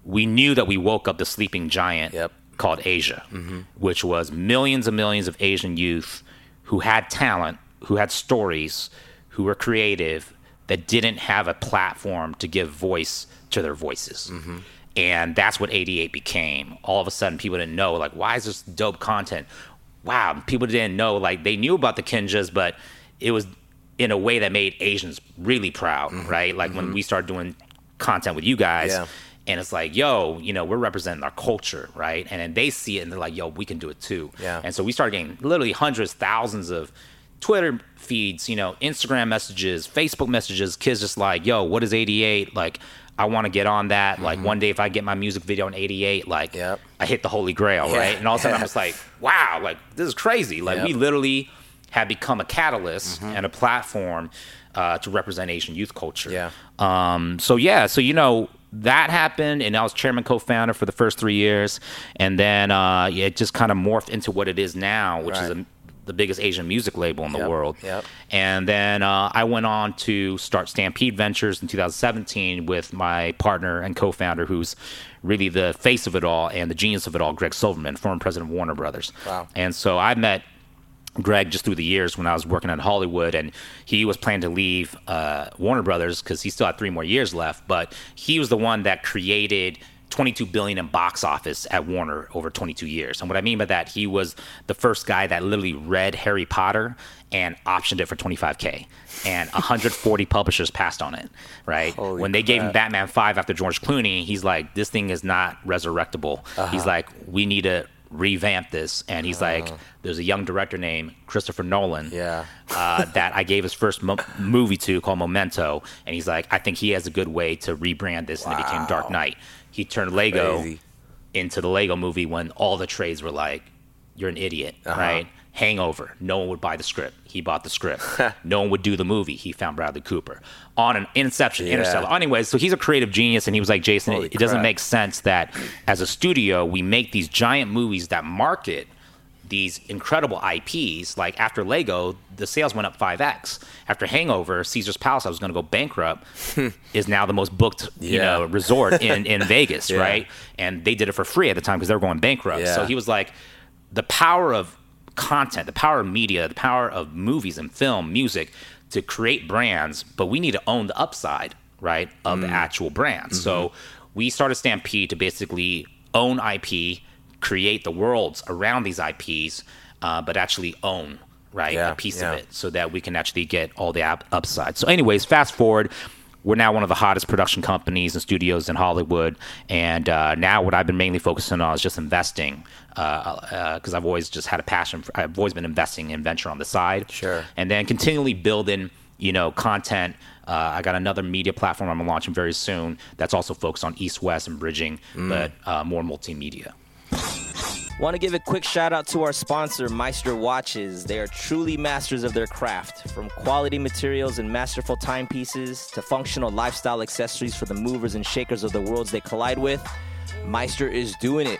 Speaker 3: we knew that we woke up the sleeping giant
Speaker 2: Yep.
Speaker 3: called Asia, mm-hmm. which was millions and millions of Asian youth who had talent, who had stories, who were creative, that didn't have a platform to give voice to their voices. Mm-hmm. And that's what 88 became. All of a sudden, people didn't know, like, why is this dope content? Wow, people didn't know, like, they knew about the Kinjaz, but it was in a way that made Asians really proud, mm-hmm. right? Like, when we started doing content with you guys,
Speaker 2: Yeah.
Speaker 3: And it's like, yo, you know, we're representing our culture, right? And then they see it and they're like, yo, we can do it too.
Speaker 2: Yeah.
Speaker 3: And so we started getting literally hundreds, thousands of Twitter feeds, you know, Instagram messages, Facebook messages, kids just like, yo, what is 88? Like, I want to get on that. Like, one day if I get my music video in 88, like,
Speaker 2: Mm-hmm. Yep.
Speaker 3: I hit the holy grail,
Speaker 2: Yeah.
Speaker 3: right? And all of a sudden I'm just like, wow, like, this is crazy. Like,
Speaker 2: Yep.
Speaker 3: we literally have become a catalyst
Speaker 2: Mm-hmm.
Speaker 3: and a platform uh, to represent Asian youth culture.
Speaker 2: Yeah.
Speaker 3: Um, so yeah, so you know that happened, and I was chairman, co-founder for the first three years, and then uh, yeah, it just kind of morphed into what it is now, which is a, the biggest Asian music label in the
Speaker 2: Yep,
Speaker 3: world.
Speaker 2: yep.
Speaker 3: And then uh, I went on to start Stampede Ventures in 2017 with my partner and co-founder, who's really the face of it all and the genius of it all, Greg Silverman, former president of Warner Brothers.
Speaker 2: Wow.
Speaker 3: And so I met Greg just through the years when I was working at Hollywood, and he was planning to leave uh, Warner Brothers because he still had three more years left. But he was the one that created 22 billion in box office at Warner over 22 years. And what I mean by that, he was the first guy that literally read Harry Potter and optioned it for 25k, and 140 publishers passed on it. Right
Speaker 2: Holy
Speaker 3: when they gave him. Batman 5 after George Clooney, he's like, this thing is not resurrectable. He's like, we need to revamp this. And he's like, there's a young director named Christopher Nolan
Speaker 2: Yeah.
Speaker 3: uh, that I gave his first mo- movie to called Memento. And he's like, I think he has a good way to rebrand this. And it became Dark Knight. He turned Lego
Speaker 2: Crazy.
Speaker 3: into the Lego movie when all the trades were like, you're an idiot,
Speaker 2: Uh-huh.
Speaker 3: right? Hangover. No one would buy the script. He bought the script. no one would do the movie. He found Bradley Cooper. On an Inception,
Speaker 2: Yeah.
Speaker 3: Interstellar. Anyways, so he's a creative genius, and he was like, Jason, it, it doesn't make sense that as a studio we make these giant movies that market these incredible IPs. Like after Lego, the sales went up 5x. After Hangover, Caesar's Palace, I was going to go bankrupt, is now the most booked, you
Speaker 2: Yeah.
Speaker 3: know, resort in, in Vegas,
Speaker 2: Yeah.
Speaker 3: right? And they did it for free at the time because they were going bankrupt.
Speaker 2: Yeah.
Speaker 3: So he was like, the power of content, the power of media, the power of movies and film, music to create brands, but we need to own the upside, right, of the actual brands. So we started Stampede to basically own IP, create the worlds around these IPs, uh, but actually own right
Speaker 2: Yeah,
Speaker 3: a piece
Speaker 2: yeah.
Speaker 3: of it so that we can actually get all the up- upside. So, anyways, fast forward. We're now one of the hottest production companies and studios in Hollywood, and uh, now what I've been mainly focusing on is just investing, because I've always just had a passion. For, I've always been investing in venture on the side,
Speaker 2: Sure.
Speaker 3: and then continually building, you know, content. Uh, I got another media platform I'm launching very soon that's also focused on East West and bridging, but uh, more multimedia.
Speaker 2: Want to give a quick shout out to our sponsor, Meister Watches. They are truly masters of their craft. From quality materials and masterful timepieces to functional lifestyle accessories for the movers and shakers of the worlds they collide with, Meister is doing it.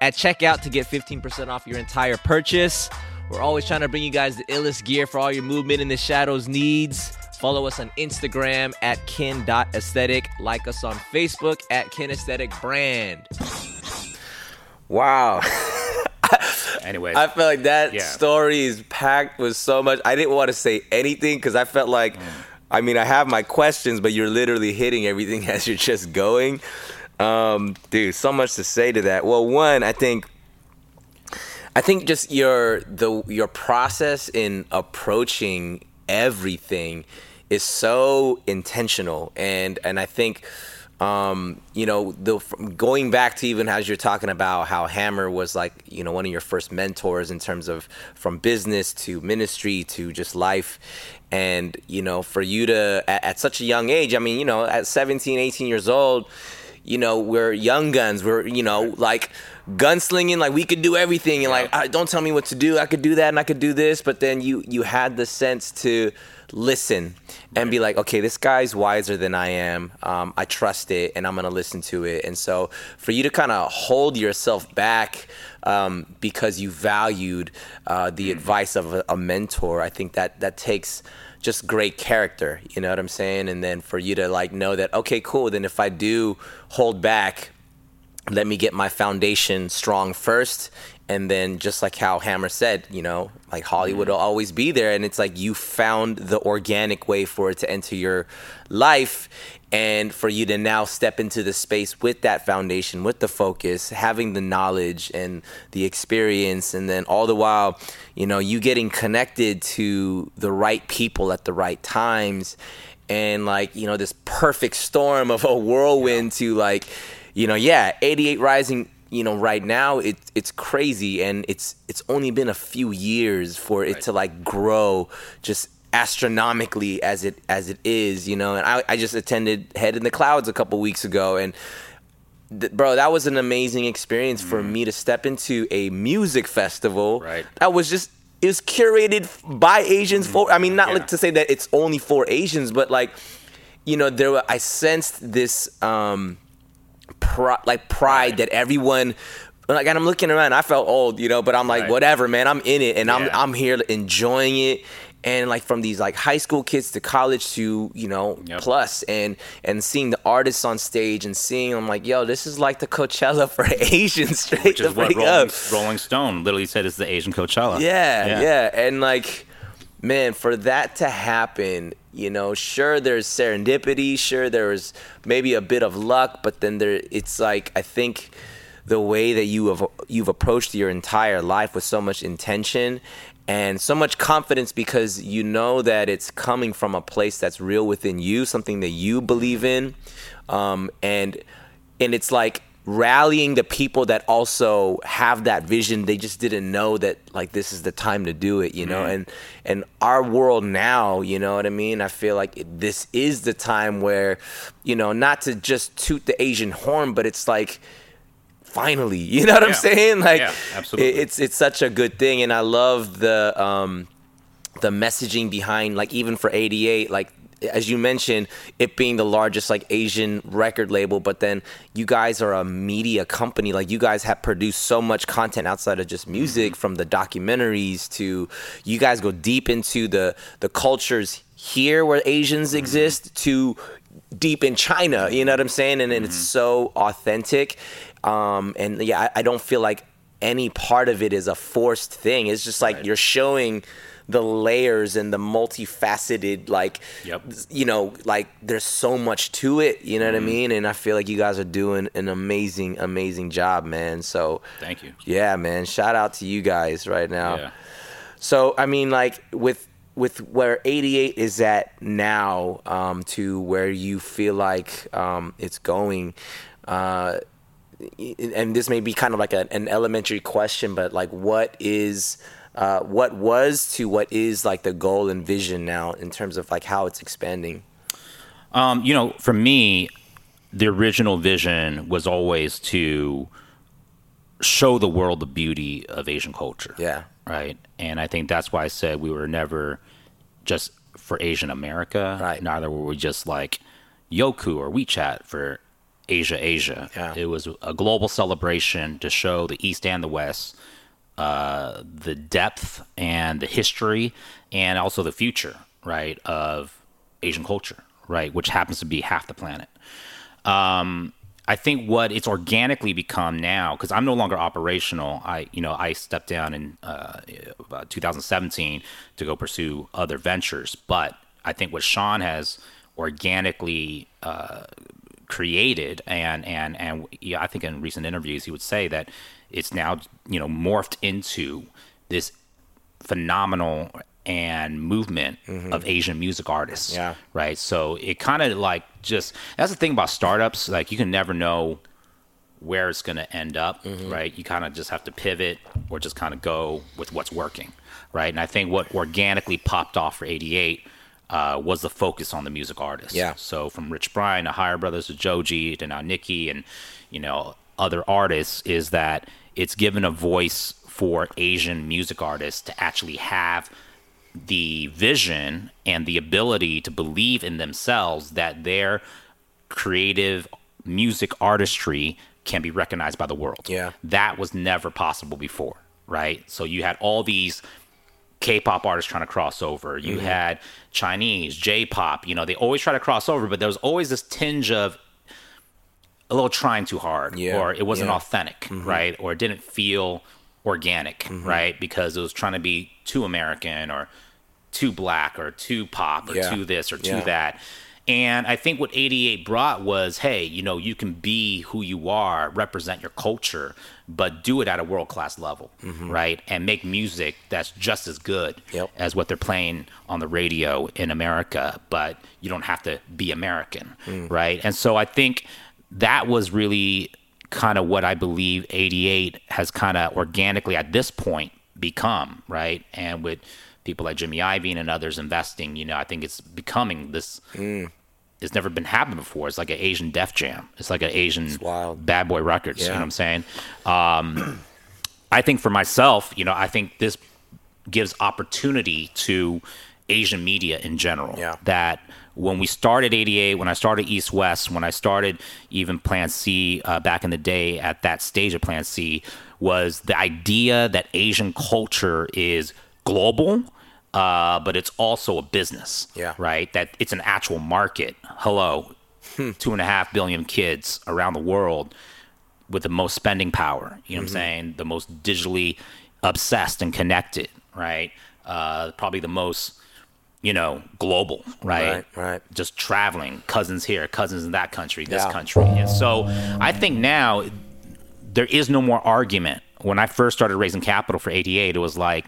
Speaker 2: at checkout to get 15% off your entire purchase. We're always trying to bring you guys the illest gear for all your movement in the shadows needs. Follow us on Instagram at kin.aesthetic. Like us on Facebook at kinesthetic brand. Wow.
Speaker 3: Anyways,
Speaker 2: I feel like that
Speaker 3: Yeah.
Speaker 2: story is packed with so much. I didn't want to say anything because I felt like,
Speaker 3: Mm.
Speaker 2: I mean, I have my questions, but you're literally hitting everything as you're just going. Um, dude, so much to say to that. Well, one, I think, I think just your the your process in approaching everything is so intentional, and and I think um, you know, the going back to even as you're talking about how Hammer was like, you know, one of your first mentors in terms of from business to ministry to just life. And, you know, for you to, at, at such a young age, I mean, you know, at 17, 18 years old, you know, we're young guns. We're, you know, like gunslinging, like we could do everything. And like, "Ah, don't tell me what to do. I could do that and I could do this. But then you, you had the sense to listen and be like, okay, this guy's wiser than I am. Um, I trust it and I'm going to listen to it. And so for you to kind of hold yourself back um, because you valued uh, the advice of a, a mentor, I think that that takes just great character. You know what I'm saying? And then for you to like know that, okay, cool. Then if I do hold back, let me get my foundation strong first and then just like how hammer said you know like hollywood mm. will always be there and it's like you found the organic way for it to enter your life and for you to now step into the space with that foundation with the focus having the knowledge and the experience and then all the while you know you getting connected to the right people at the right times. And like you know this perfect storm of a whirlwind to like you know yeah 88 rising you know right now it, it's crazy. And it's it's only been a few years for it to like grow just astronomically as it as it is you know and i, I just attended head in the clouds a couple weeks ago and th- bro that was an amazing experience for me to step into a music festival
Speaker 3: Right.
Speaker 2: that was just it was curated by asians for i mean not
Speaker 3: Yeah.
Speaker 2: like to say that it's only for asians but like you know there were, i sensed this um pri- like pride that everyone like and I'm looking around I felt old you know but I'm like
Speaker 3: Right.
Speaker 2: whatever man I'm in it and I'm I'm here enjoying it and like from these like high school kids to college to you know
Speaker 3: Yep.
Speaker 2: plus and and seeing the artists on stage and seeing I'm like yo this is like the Coachella for Asians straight
Speaker 3: which is what Rolling,
Speaker 2: up
Speaker 3: Rolling Stone literally said is the Asian Coachella.
Speaker 2: yeah, yeah, And like, man, for that to happen, you know, sure there's serendipity, sure there's maybe a bit of luck, but then there it's like I think the way that you have you've approached your entire life with so much intention and so much confidence because you know that it's coming from a place that's real within you, something that you believe in. Um, and and it's like rallying the people that also have that vision. They just didn't know that like this is the time to do it you know? And and our world now you know what i mean? I feel like this is the time where you know not to just toot the asian horn but it's like finally you know what i'm saying? Like
Speaker 3: Yeah, absolutely.
Speaker 2: it's it's such a good thing and i love the um the messaging behind like even for 88 like as you mentioned it being the largest like asian record label but then you guys are a media company. Like you guys have produced so much content outside of just music mm-hmm. from the documentaries to you guys go deep into the the cultures here where asians mm-hmm. exist to deep in china you know what i'm saying? And, and it's mm-hmm. so authentic um and yeah I, I don't feel like any part of it is a forced thing it's just like
Speaker 3: Right.
Speaker 2: you're showing the layers and the multifaceted like
Speaker 3: Yep.
Speaker 2: you know like there's so much to it you know
Speaker 3: Mm-hmm.
Speaker 2: what i mean and i feel like you guys are doing an amazing amazing job man so
Speaker 3: Thank you.
Speaker 2: yeah man shout out to you guys right now
Speaker 3: Yeah.
Speaker 2: so I mean, like with with where 88 is at now, um, to where you feel like um, it's going, uh, and this may be kind of like a, an elementary question, but like, what is uh, what was to what is like the goal and vision now in terms of like how it's expanding?
Speaker 3: Um, you know, for me, the original vision was always to show the world the beauty of Asian culture.
Speaker 2: Yeah.
Speaker 3: Right. And I think that's why I said we were never just for Asian America.
Speaker 2: Right.
Speaker 3: Neither were we just like Youku or WeChat for Asia, Asia.
Speaker 2: Yeah.
Speaker 3: It was a global celebration to show the East and the West uh, the depth and the history and also the future, right, of Asian culture, right, which happens to be half the planet. Um, I think what it's organically become now, because I'm no longer operational. I, you know, I stepped down in uh, about 2017 to go pursue other ventures. But I think what Sean has organically uh, created, and and and yeah, I think in recent interviews he would say that it's now you know morphed into this phenomenal and movement mm-hmm. of Asian music artists.
Speaker 2: Yeah.
Speaker 3: Right. So it kind of like just that's the thing about startups. Like you can never know where it's going to end up. Mm-hmm. Right. You kind of just have to pivot or just kind of go with what's working. Right. And I think what organically popped off for 88 uh, was the focus on the music artists.
Speaker 2: Yeah.
Speaker 3: So from Rich Brian to Higher Brothers to Joji to now Niki and you know other artists is that it's given a voice for Asian music artists to actually have the vision and the ability to believe in themselves that their creative music artistry can be recognized by the world.
Speaker 2: Yeah.
Speaker 3: That was never possible before, right? So you had all these K-pop artists trying to cross over. You
Speaker 2: Mm-hmm.
Speaker 3: had Chinese, J-pop. You know, they always try to cross over, but there was always this tinge of a little trying too hard,
Speaker 2: Yeah,
Speaker 3: or it wasn't
Speaker 2: yeah. Mm-hmm.
Speaker 3: authentic, right? Or it didn't feel organic, right? Because it was trying to be too American or too black or too pop or
Speaker 2: Yeah,
Speaker 3: too this or too that. And I think what 88 brought was, hey, you know, you can be who you are, represent your culture, but do it at a world class level, right? And make music that's just as good
Speaker 2: Mm-hmm. Yep.
Speaker 3: as what they're playing on the radio in America, but you don't have to be American,
Speaker 2: Mm.
Speaker 3: right? And so I think that was really kind of what I believe 88 has kind of organically at this point become, right? And with people like Jimmy Iovine and others investing, you know, I think it's becoming this.
Speaker 2: Mm.
Speaker 3: It's never been happened before. It's like an Asian Def Jam. It's like an Asian
Speaker 2: wild.
Speaker 3: Bad Boy Records. You know what I'm saying? Um, I think for myself, you know, I think this gives opportunity to Asian media in general.
Speaker 2: Yeah.
Speaker 3: That when we started 88, when I started East West, when I started even Plan C uh, back in the day at that stage of Plan C, was the idea that Asian culture is global, uh, but it's also a business.
Speaker 2: Yeah.
Speaker 3: Right? That it's an actual market. Hello. Two and a half billion kids around the world with the most spending power. You know what I'm saying? The most digitally obsessed and connected, right? Uh, probably the most, you know, global, right?
Speaker 2: Right, right.
Speaker 3: Just traveling, cousins here, cousins in that country, this
Speaker 2: Yeah.
Speaker 3: country. And so I think now there is no more argument. When I first started raising capital for 88, it was like,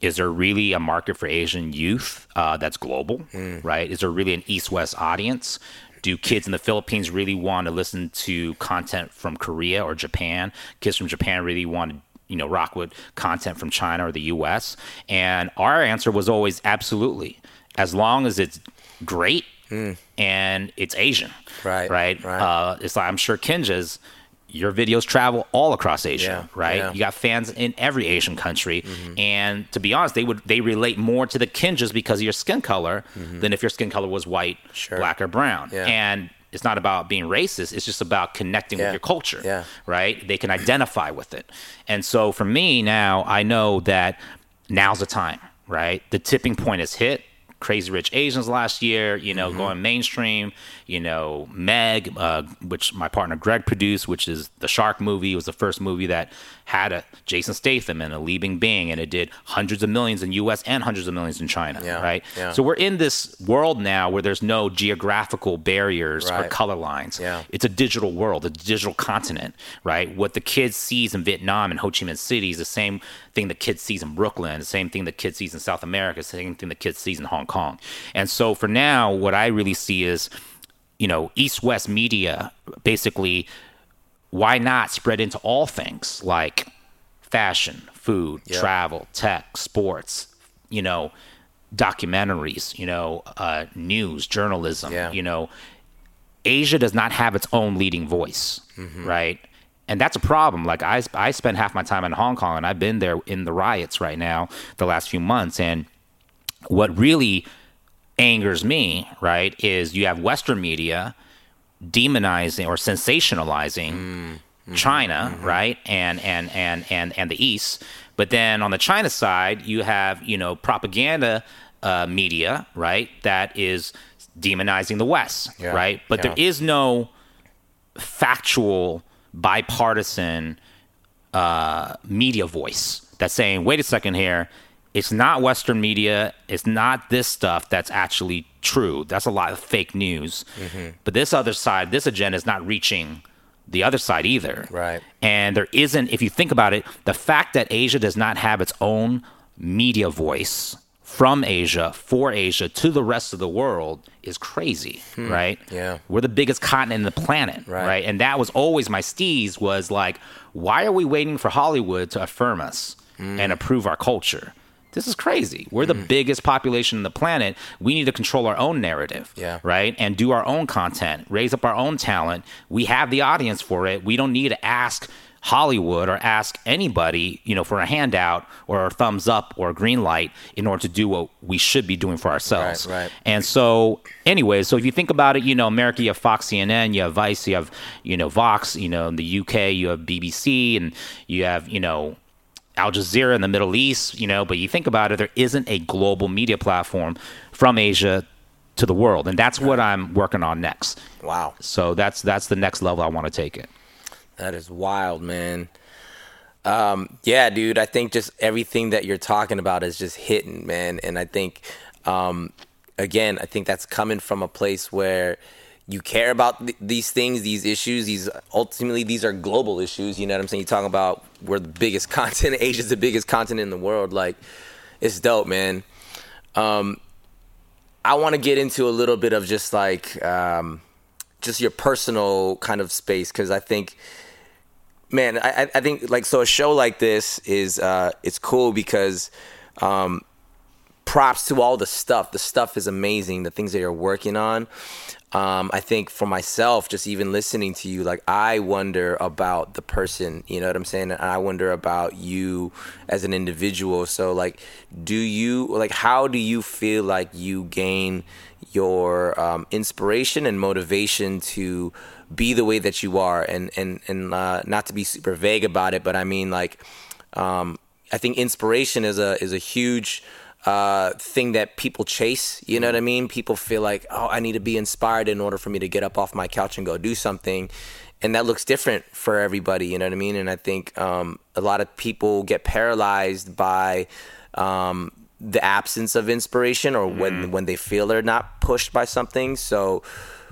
Speaker 3: is there really a market for Asian youth uh, that's global, right? Is there really an East West audience? Do kids in the Philippines really want to listen to content from Korea or Japan? Kids from Japan really want to, you know, rock with content from China or the U.S. And our answer was always absolutely, as long as it's great and it's Asian,
Speaker 2: Right,
Speaker 3: Right.
Speaker 2: right.
Speaker 3: Uh, it's like I'm sure Kinjaz. Your videos travel all across Asia,
Speaker 2: Yeah,
Speaker 3: right?
Speaker 2: yeah. Mm-hmm.
Speaker 3: You got fans in every Asian country, and to be honest, they would they relate more to the Kinjaz because of your skin color than if your skin color was white,
Speaker 2: Mm-hmm. Sure.
Speaker 3: black, or brown.
Speaker 2: Yeah.
Speaker 3: And it's not about being racist; it's just about connecting with your culture,
Speaker 2: yeah.
Speaker 3: right? They can identify with it, and so for me now, I know that now's the time, right? The tipping point is hit. Crazy Rich Asians last year, you know, going mainstream. You know, Meg, uh, which my partner Greg produced, which is the Shark movie. It was the first movie that had a Jason Statham and a Li Bing, and it did hundreds of millions in U.S. and hundreds of millions in China.
Speaker 2: Yeah,
Speaker 3: right.
Speaker 2: yeah.
Speaker 3: So we're in this world now where there's no geographical barriers or color lines.
Speaker 2: Yeah.
Speaker 3: It's a digital world, a digital continent, right? What the kid sees in Vietnam and Ho Chi Minh City is the same thing the kid sees in Brooklyn, the same thing the kid sees in South America, the same thing the kid sees in Hong Kong. And so for now, what I really see is, you know, East West media basically why not spread into all things like fashion, food,
Speaker 2: Yeah.
Speaker 3: travel, tech, sports, you know, documentaries, you know, uh, news, journalism,
Speaker 2: Yeah.
Speaker 3: you know, Asia does not have its own leading voice, right? And that's a problem. Like I, I spend half my time in Hong Kong, and I've been there in the riots right now the last few months. And what really angers me, right, is you have Western media demonizing or sensationalizing China, right, and and and and and the East. But then on the China side, you have you know propaganda uh, media, right, that is demonizing the West,
Speaker 2: Yeah,
Speaker 3: right. But there
Speaker 2: yeah.
Speaker 3: is no factual, bipartisan uh, media voice that's saying, wait a second here, it's not Western media, it's not this stuff that's actually true. That's a lot of fake news. But this other side, this agenda is not reaching the other side either.
Speaker 2: Right.
Speaker 3: And there isn't, if you think about it, the fact that Asia does not have its own media voice from Asia for Asia to the rest of the world is crazy, right?
Speaker 2: Yeah.
Speaker 3: We're the biggest continent in the planet,
Speaker 2: Right.
Speaker 3: right? And that was always my steez was like, why are we waiting for Hollywood to affirm us
Speaker 2: Mm.
Speaker 3: and approve our culture? This is crazy. We're the mm. biggest population on the planet. We need to control our own narrative,
Speaker 2: Yeah.
Speaker 3: right? And do our own content, raise up our own talent. We have the audience for it. We don't need to ask Hollywood or ask anybody, you know, for a handout or a thumbs up or a green light in order to do what we should be doing for ourselves.
Speaker 2: Right, right.
Speaker 3: And so, anyway, so if you think about it, you know, America, you have Fox CNN, you have Vice, you have, you know, Vox, you know, in the UK, you have BBC, and you have, you know, Al Jazeera in the Middle East, you know, but you think about it, there isn't a global media platform from Asia to the world. And that's what I'm working on next.
Speaker 2: Wow.
Speaker 3: So that's that's the next level I want to take it.
Speaker 2: That is wild, man. Um, yeah, dude. I think just everything that you're talking about is just hitting, man. And I think, um, again, I think that's coming from a place where you care about th- these things, these issues. These ultimately these are global issues. You know what I'm saying? You're talking about we're the biggest continent. Asia's the biggest continent in the world. Like, it's dope, man. Um, I want to get into a little bit of just like um, just your personal kind of space because I think man, I, I- I think like so a show like this is uh it's cool because um props to all the stuff. The stuff is amazing, the things that you're working on. Um, I think for myself, just even listening to you, like I wonder about the person, you know what I'm saying? And I wonder about you as an individual. So like do you like how do you feel like you gain your um, inspiration and motivation to be the way that you are and and and uh, not to be super vague about it but i mean like um, i think inspiration is a is a huge uh, thing that people chase you know what i mean? People feel like oh i need to be inspired in order for me to get up off my couch and go do something. And that looks different for everybody you know what i mean? And i think um, a lot of people get paralyzed by um, the absence of inspiration or when when they feel they're not pushed by something. So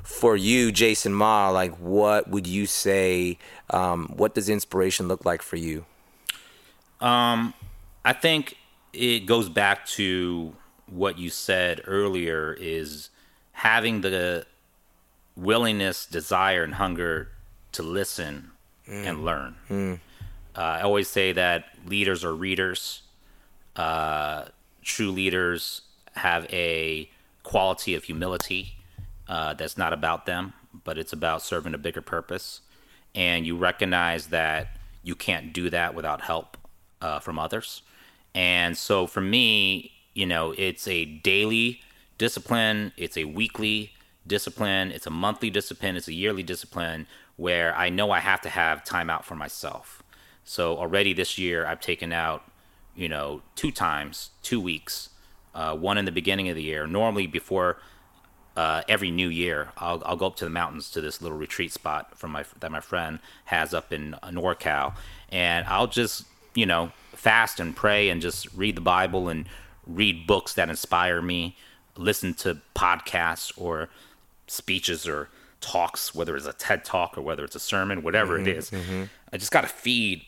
Speaker 2: for you jason ma like what would you say um, what does inspiration look like for you?
Speaker 3: Um, I think it goes back to what you said earlier is having the willingness, desire, and hunger to listen and learn. Uh, I always say that leaders are readers. Uh, true leaders have a quality of humility uh, that's not about them, but it's about serving a bigger purpose. And you recognize that you can't do that without help uh, from others. And so for me, you know, it's a daily discipline, it's a weekly discipline, it's a monthly discipline, it's a yearly discipline where I know I have to have time out for myself. So already this year, I've taken out, you know, two times, two weeks, uh, one in the beginning of the year. Normally, before uh, every new year, I'll, I'll go up to the mountains to this little retreat spot from my that my friend has up in uh, NorCal, and I'll just you know fast and pray and just read the Bible and read books that inspire me, listen to podcasts or speeches or talks, whether it's a TED talk or whether it's a sermon, whatever it mm-hmm, is. Mm-hmm. I just got to feed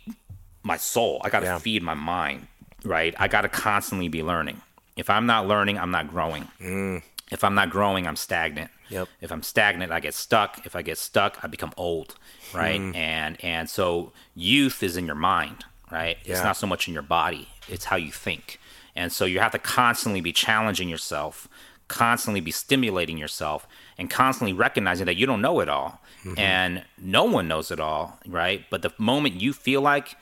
Speaker 3: my soul. I got to
Speaker 2: Yeah.
Speaker 3: feed my mind, right? I got to constantly be learning. If I'm not learning, I'm not growing. Mm. If I'm not growing, I'm stagnant.
Speaker 2: Yep.
Speaker 3: If I'm stagnant, I get stuck. If I get stuck, I become old, right? Mm. And and so youth is in your mind, right? It's not so much in your body. It's how you think. And so you have to constantly be challenging yourself, constantly be stimulating yourself, and constantly recognizing that you don't know it all. Mm-hmm. And no one knows it all, right? But the moment you feel like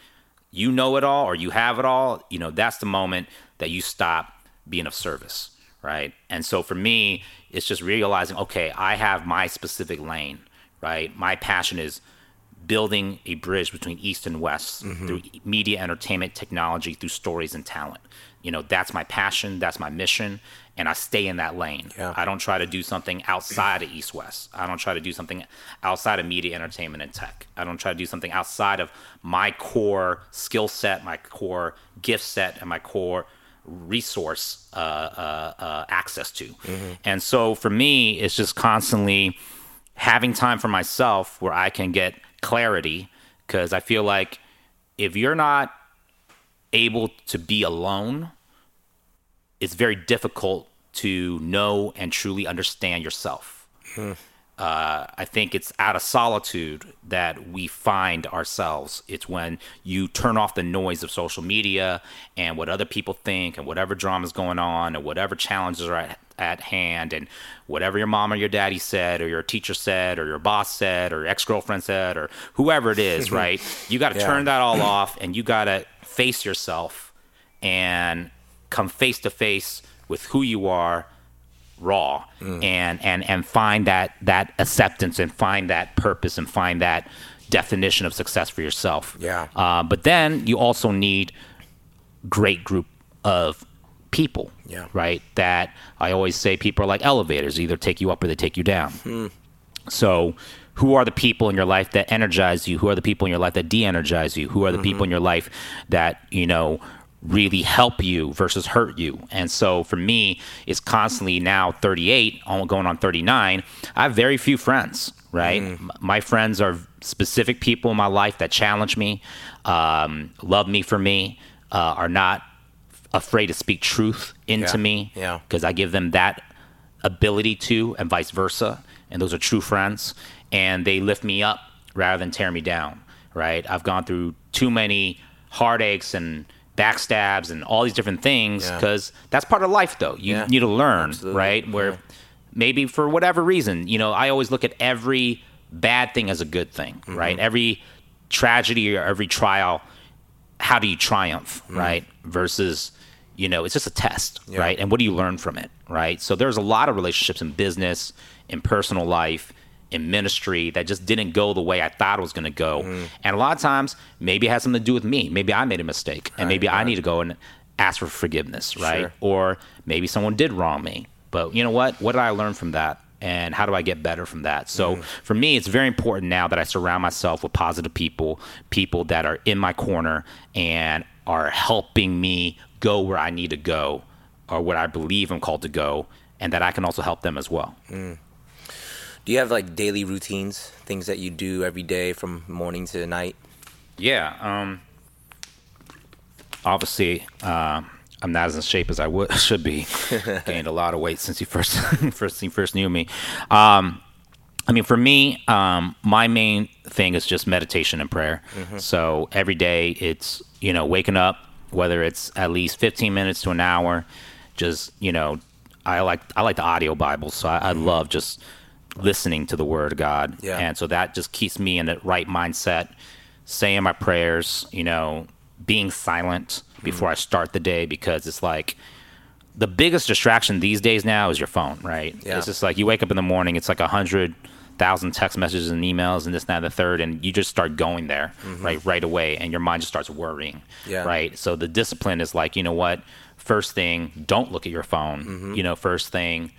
Speaker 3: you know it all or you have it all, you know, that's the moment that you stop being of service, right? And so for me, it's just realizing, okay, I have my specific lane, right? My passion is building a bridge between East and West through media, entertainment, technology, through stories and talent. You know, that's my passion, that's my mission, and I stay in that lane.
Speaker 2: Yeah.
Speaker 3: I don't try to do something outside of East West. I don't try to do something outside of media, entertainment, and tech. I don't try to do something outside of my core skill set, my core gift set, and my core resource uh, uh, uh, access to. And so for me, it's just constantly having time for myself where I can get clarity because I feel like if you're not able to be alone, it's very difficult to know and truly understand yourself. Hmm. Uh, I think it's out of solitude that we find ourselves. It's when you turn off the noise of social media and what other people think and whatever drama's going on and whatever challenges are at, at hand and whatever your mom or your daddy said or your teacher said or your boss said or your ex-girlfriend said or whoever it is, right? You got to
Speaker 2: Yeah.
Speaker 3: turn that all off and you got to face yourself and come face to face with who you are raw and and and find that that acceptance and find that purpose and find that definition of success for yourself
Speaker 2: Yeah.
Speaker 3: uh, but then you also need great group of people
Speaker 2: Yeah.
Speaker 3: right that i always say people are like elevators either take you up or they take you down so, who are the people in your life that energize you? Who are the people in your life that de-energize you? Who are the people in your life that you know really help you versus hurt you? And so, for me, it's constantly now 38, almost going on 39. I have very few friends. Right, M- my friends are specific people in my life that challenge me, um, love me for me, uh, are not afraid to speak truth into
Speaker 2: Yeah.
Speaker 3: me
Speaker 2: Yeah.
Speaker 3: because I give them that ability to, and vice versa. And those are true friends, and they lift me up rather than tear me down. Right? I've gone through too many heartaches and backstabs and all these different things
Speaker 2: Yeah.
Speaker 3: because that's part of life, though. You
Speaker 2: Yeah.
Speaker 3: need to learn,
Speaker 2: Absolutely.
Speaker 3: right? Where
Speaker 2: Yeah.
Speaker 3: maybe for whatever reason, you know, I always look at every bad thing as a good thing,
Speaker 2: Mm-hmm.
Speaker 3: right? Every tragedy or every trial how do you triumph, right? Versus, you know, it's just a test,
Speaker 2: Yeah.
Speaker 3: right? And what do you learn from it, right? So there's a lot of relationships in business, in personal life, in ministry that just didn't go the way I thought it was going to go. And a lot of times, maybe it has something to do with me. Maybe I made a mistake, and maybe I need to go and ask for forgiveness, right?
Speaker 2: Sure.
Speaker 3: Or maybe someone did wrong me. But you know what? What did I learn from that? And how do I get better from that? So for me, it's very important now that I surround myself with positive people, people that are in my corner and are helping me go where I need to go or where I believe I'm called to go, and that I can also help them as well.
Speaker 2: Do you have like daily routines, things that you do every day from morning to night?
Speaker 3: Yeah. Um, obviously, uh, I'm not as in shape as I would should be. Gained a lot of weight since you first first you first knew me. Um, I mean, for me, um, my main thing is just meditation and prayer. So every day, it's you know waking up, whether it's at least 15 minutes to an hour. Just you know, I like I like the audio Bible, so I, I love just listening to the Word of God,
Speaker 2: Yeah.
Speaker 3: and so that just keeps me in the right mindset, saying my prayers, you know, being silent before I start the day because it's like the biggest distraction these days now is your phone, right?
Speaker 2: Yeah.
Speaker 3: It's just like you wake up in the morning, it's like a hundred thousand text messages and emails and this, that, and the third, and you just start going there, right, right away, and your mind just starts worrying,
Speaker 2: Mm-hmm. Yeah.
Speaker 3: right? So the discipline is like, you know what? First thing, don't look at your phone.
Speaker 2: Mm-hmm.
Speaker 3: You know, first thing,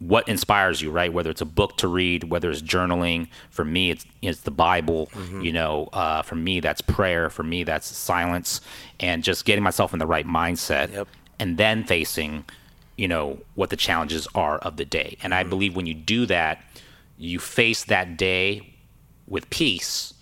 Speaker 3: what inspires you, right? Whether it's a book to read, whether it's journaling. For me, it's it's the Bible.
Speaker 2: Mm-hmm.
Speaker 3: You know, uh, for me, that's prayer. For me, that's silence, and just getting myself in the right mindset,
Speaker 2: Yep.
Speaker 3: and then facing, you know, what the challenges are of the day. And
Speaker 2: Mm-hmm.
Speaker 3: I believe when you do that, you face that day with peace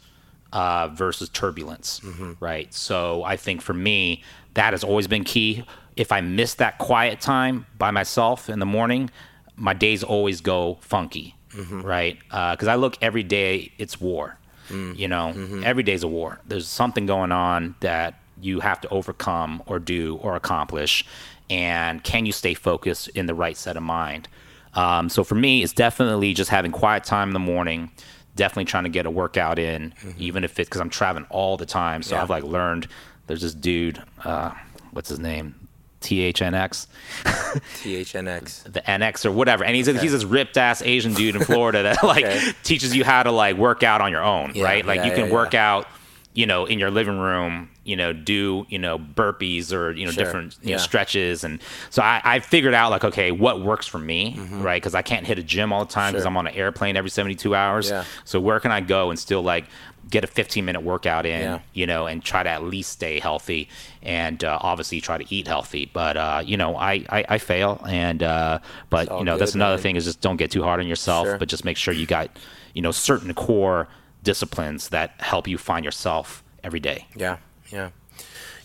Speaker 3: uh, versus turbulence, right? So I think for me, that has always been key. If I miss that quiet time by myself in the morning, my days always go funky, right? Because I look every day, it's war. You know, every day's a war. There's something going on that you have to overcome or do or accomplish. And can you stay focused in the right set of mind? Um, so for me, it's definitely just having quiet time in the morning. Definitely trying to get a workout in, even if it's because I'm traveling all the time. So
Speaker 2: Yeah.
Speaker 3: I've like learned. There's this dude, uh, what's his name? THNX,
Speaker 2: THNX.
Speaker 3: the NX or whatever. And he's a, he's this ripped ass Asian dude in Florida that like
Speaker 2: Okay.
Speaker 3: teaches you how to like work out on your own,
Speaker 2: Yeah,
Speaker 3: right? Like
Speaker 2: yeah,
Speaker 3: you can
Speaker 2: yeah,
Speaker 3: work out, you know, in your living room, you know, do you know burpees or you know
Speaker 2: Sure,
Speaker 3: different you know, stretches, and so I, I figured out like okay, what works for me, right? Because I can't hit a gym all the time because
Speaker 2: Mm-hmm. Sure.
Speaker 3: I'm on an airplane every 72 hours. So where can I go and still like get a 15 minute workout in,
Speaker 2: Yeah.
Speaker 3: you know, and try to at least stay healthy and uh, obviously try to eat healthy. But uh, you know, I, I, I fail, and uh, but you know that's another
Speaker 2: man.
Speaker 3: thing is just don't get too hard on yourself,
Speaker 2: Sure.
Speaker 3: but just make sure you got you know certain core disciplines that help you find yourself every day.
Speaker 2: Yeah, yeah.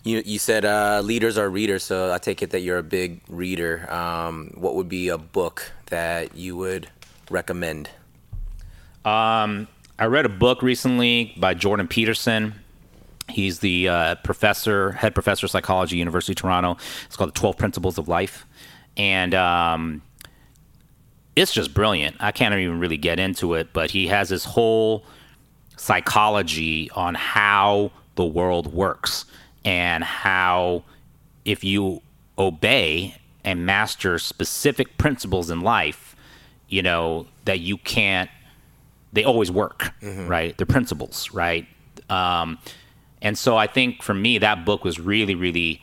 Speaker 2: You you said uh, leaders are readers, so I take it that you're a big reader. Um, what would be a book that you would recommend?
Speaker 3: I read a book recently by Jordan Peterson. He's the uh, professor, head professor of psychology, University of Toronto. It's called The 12 Principles of Life. And um, it's just brilliant. I can't even really get into it, but he has this whole psychology on how the world works and how if you obey and master specific principles in life, you know, that you can't they always work, right? They're principles, right? Um, and so I think for me, that book was really, really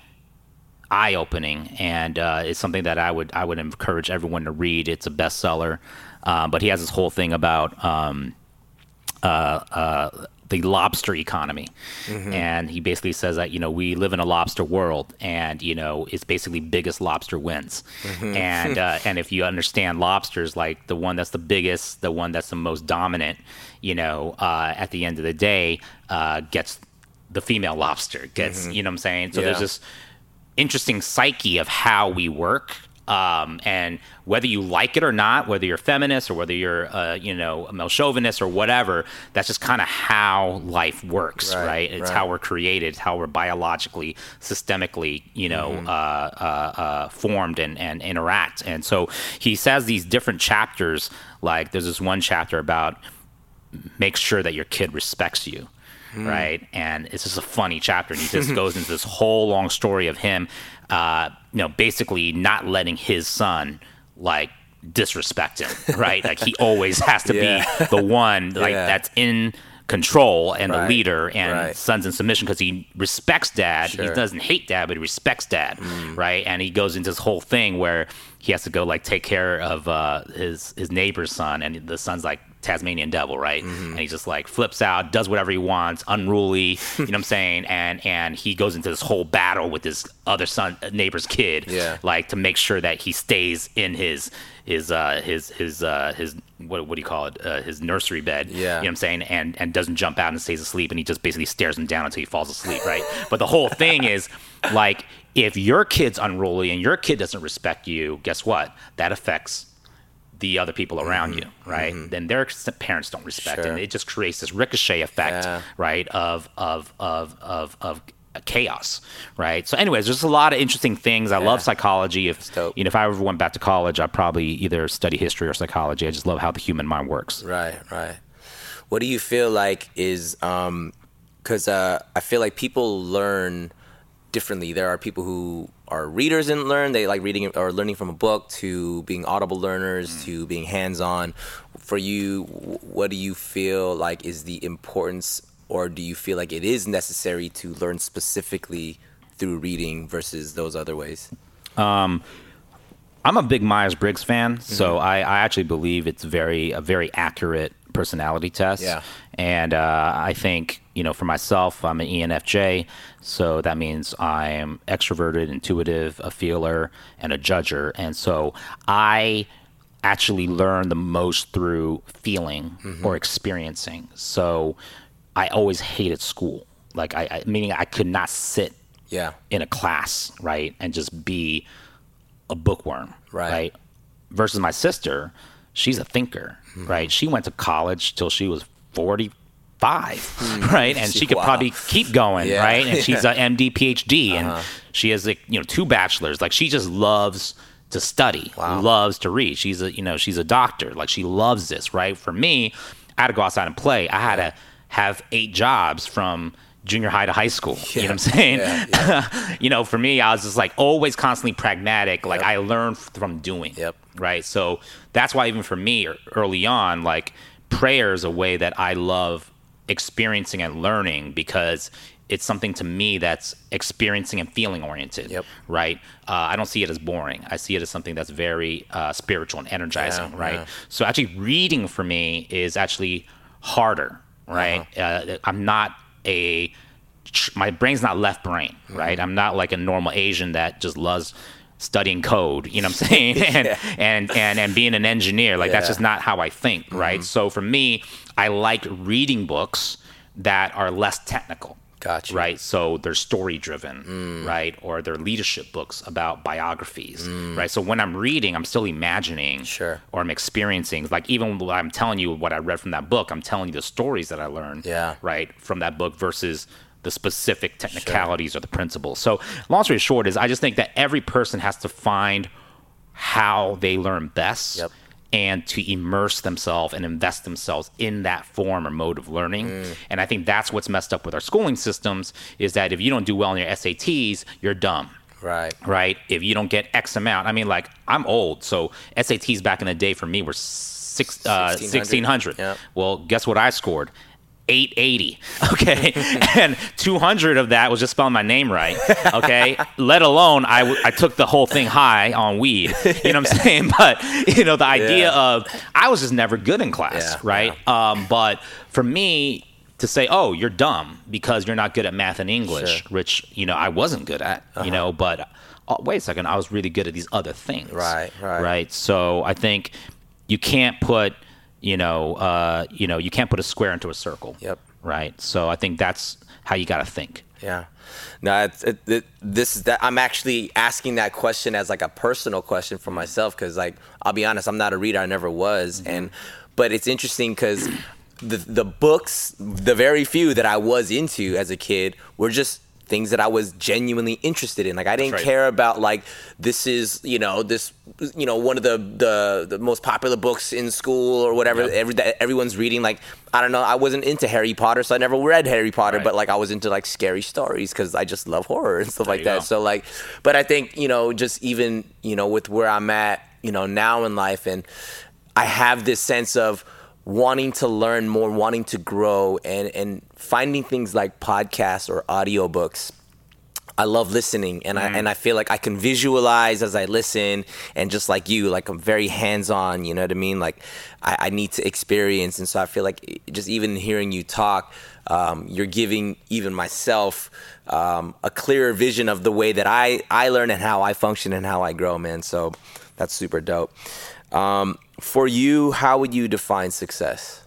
Speaker 3: eye opening, and uh, it's something that I would I would encourage everyone to read. It's a bestseller, uh, but he has this whole thing about um, uh, uh, the lobster economy, and he basically says that you know we live in a lobster world, and you know it's basically biggest lobster wins, and uh, and if you understand lobsters, like the one that's the biggest, the one that's the most dominant, you know, uh, at the end of the day, uh, gets the female lobster gets, you know what I'm saying? So there's this interesting psyche of how we work. Um, and whether you like it or not, whether you're feminist or whether you're, uh, you know, a male chauvinist or whatever, that's just kind of how life works,
Speaker 2: Right,
Speaker 3: right? It's
Speaker 2: right.
Speaker 3: how we're created, it's how we're biologically, systemically, you know,
Speaker 2: Mm-hmm.
Speaker 3: uh, uh, uh, formed and, and interact. And so he says these different chapters, like there's this one chapter about make sure that your kid respects you right and it's just a funny chapter and he just goes into this whole long story of him uh you know basically not letting his son like disrespect him right like he always has to
Speaker 2: Yeah.
Speaker 3: be the one like
Speaker 2: Yeah.
Speaker 3: that's in control and
Speaker 2: Right.
Speaker 3: the leader and
Speaker 2: Right.
Speaker 3: son's in submission because he respects dad he
Speaker 2: Sure. Mm.
Speaker 3: doesn't hate dad but he respects dad right and he goes into this whole thing where he has to go like take care of uh his his neighbor's son and the son's like Tasmanian devil, right?
Speaker 2: Mm-hmm.
Speaker 3: And he just like flips out, does whatever he wants, unruly, you know what I'm saying? And and he goes into this whole battle with his other son neighbor's kid,
Speaker 2: Yeah.
Speaker 3: like to make sure that he stays in his his uh his his uh his what what do you call it? Uh, his nursery bed.
Speaker 2: Yeah.
Speaker 3: You know what I'm saying? And and doesn't jump out and stays asleep and he just basically stares him down until he falls asleep, right? but the whole thing is like if your kid's unruly and your kid doesn't respect you, guess what? That affects the other people around you, right? Then their parents don't respect,
Speaker 2: Mm-hmm. Sure.
Speaker 3: and it just creates this ricochet effect,
Speaker 2: Yeah.
Speaker 3: right? Of of of of of chaos, right? So, anyways, there's a lot of interesting things. I love psychology. If you know, if I ever went back to college, I'd probably either study history or psychology. I just love how the human mind works.
Speaker 2: Right, right. What do you feel like is um cuz uh I feel like people learn differently. There are people who are readers and learn, they like reading or learning from a book to being audible learners to being hands-on. For you, what do you feel like is the importance or do you feel like it is necessary to learn specifically through reading versus those other ways?
Speaker 3: I'm a big Myers Briggs fan, so
Speaker 2: Mm-hmm.
Speaker 3: I, I actually believe it's very a very accurate personality test.
Speaker 2: Yeah.
Speaker 3: And uh, I think you know, for myself, I'm an ENFJ, so that means I'm extroverted, intuitive, a feeler, and a judger. And so I actually learn the most through feeling
Speaker 2: Mm-hmm.
Speaker 3: or experiencing. So I always hated school. Like I, I meaning I could not sit
Speaker 2: Yeah.
Speaker 3: in a class, right, and just be a bookworm,
Speaker 2: right? Right.
Speaker 3: Versus my sister, she's a thinker,
Speaker 2: Hmm.
Speaker 3: right? She went to college till she was 45, right? And she could.
Speaker 2: Wow.
Speaker 3: probably keep going,
Speaker 2: Yeah.
Speaker 3: right? And she's
Speaker 2: Yeah.
Speaker 3: a MD, PhD,
Speaker 2: Uh-huh.
Speaker 3: and she has like, you know, two bachelors. Like she just loves to study,
Speaker 2: Wow.
Speaker 3: loves to read. She's a, you know, she's a doctor. Like she loves this, right? For me, I had to go outside and play. I had to have eight jobs from, junior high to high school. You know what I'm saying?
Speaker 2: Yeah, yeah.
Speaker 3: you know, for me, I was just like always constantly pragmatic. Like
Speaker 2: Yep.
Speaker 3: I learned from doing.
Speaker 2: Yep.
Speaker 3: Right. So that's why even for me early on, like prayer is a way that I love experiencing and learning because it's something to me that's experiencing and feeling oriented.
Speaker 2: Yep.
Speaker 3: Right. Uh, I don't see it as boring. I see it as something that's very uh, spiritual and energizing.
Speaker 2: Yeah,
Speaker 3: right.
Speaker 2: yeah.
Speaker 3: So actually, reading for me is actually harder. Right.
Speaker 2: Uh-huh.
Speaker 3: uh I'm not a my brain's not left brain,
Speaker 2: Mm-hmm.
Speaker 3: right? I'm not like a normal Asian that just loves studying code, you know what I'm saying? and, and and and being an engineer, like that's just not how I think, right? So for me, I like reading books that are less technical.
Speaker 2: Gotcha.
Speaker 3: Right. So they're story driven, mm. right? Or they're leadership books about biographies, mm. right? So when I'm reading, I'm still imagining
Speaker 2: Sure.
Speaker 3: or I'm experiencing. Like even when I'm telling you what I read from that book, I'm telling you the stories that I learned
Speaker 2: Yeah.
Speaker 3: right from that book versus the specific technicalities or the principles. So long story short is I just think that every person has to find how they learn best
Speaker 2: Yep.
Speaker 3: And to immerse themselves and invest themselves in that form or mode of learning.
Speaker 2: Mm.
Speaker 3: And I think that's what's messed up with our schooling systems is that if you don't do well in your SATs, you're dumb
Speaker 2: Right.
Speaker 3: right? If you don't get X amount, I mean, like I'm old, so SATs back in the day for me were six, uh,
Speaker 2: 1600.
Speaker 3: 1600.
Speaker 2: Yeah.
Speaker 3: Well, guess what I scored? 880. Okay. and 200 of that was just spelling my name right. Okay. Let alone I, w- I took the whole thing high on weed. You know what I'm saying? But, you know, the idea
Speaker 2: Yeah.
Speaker 3: of I was just never good in class,
Speaker 2: Yeah,
Speaker 3: right? Um, but for me, to say, oh, you're dumb because you're not good at math and English,
Speaker 2: Sure. Uh-huh.
Speaker 3: which you know I wasn't good at, you know. But uh, wait a second, I was really good at these other things,
Speaker 2: Right, right.
Speaker 3: right. So I think you can't put, you know, uh, you know, you can't put a square into a circle.
Speaker 2: Yep.
Speaker 3: Right. So I think that's how you got to think.
Speaker 2: Yeah. No, it's, it, it, this is that I'm actually asking that question as like a personal question for myself because like I'll be honest, I'm not a reader. I never was, and but it's interesting because the the books, the very few that I was into as a kid, were just things that I was genuinely interested in. Like I didn't
Speaker 3: right.
Speaker 2: care about like this is you know this you know one of the the, the most popular books in school or whatever
Speaker 3: Yep.
Speaker 2: every that everyone's reading. Like I don't know, I wasn't into Harry Potter, so I never read Harry Potter,
Speaker 3: Right.
Speaker 2: but like I was into like scary stories because I just love horror and stuff like that.
Speaker 3: go.
Speaker 2: So like, but I think you know just even you know with where I'm at you know now in life and I have this sense of wanting to learn more, wanting to grow, and and finding things like podcasts or audiobooks. I love listening, and I and I feel like I can visualize as I listen, and just like you, like I'm very hands on. You know what I mean? Like I, I need to experience, and so I feel like just even hearing you talk, um, you're giving even myself um, a clearer vision of the way that I I learn and how I function and how I grow, man. So that's super dope. Um, for you, how would you define success?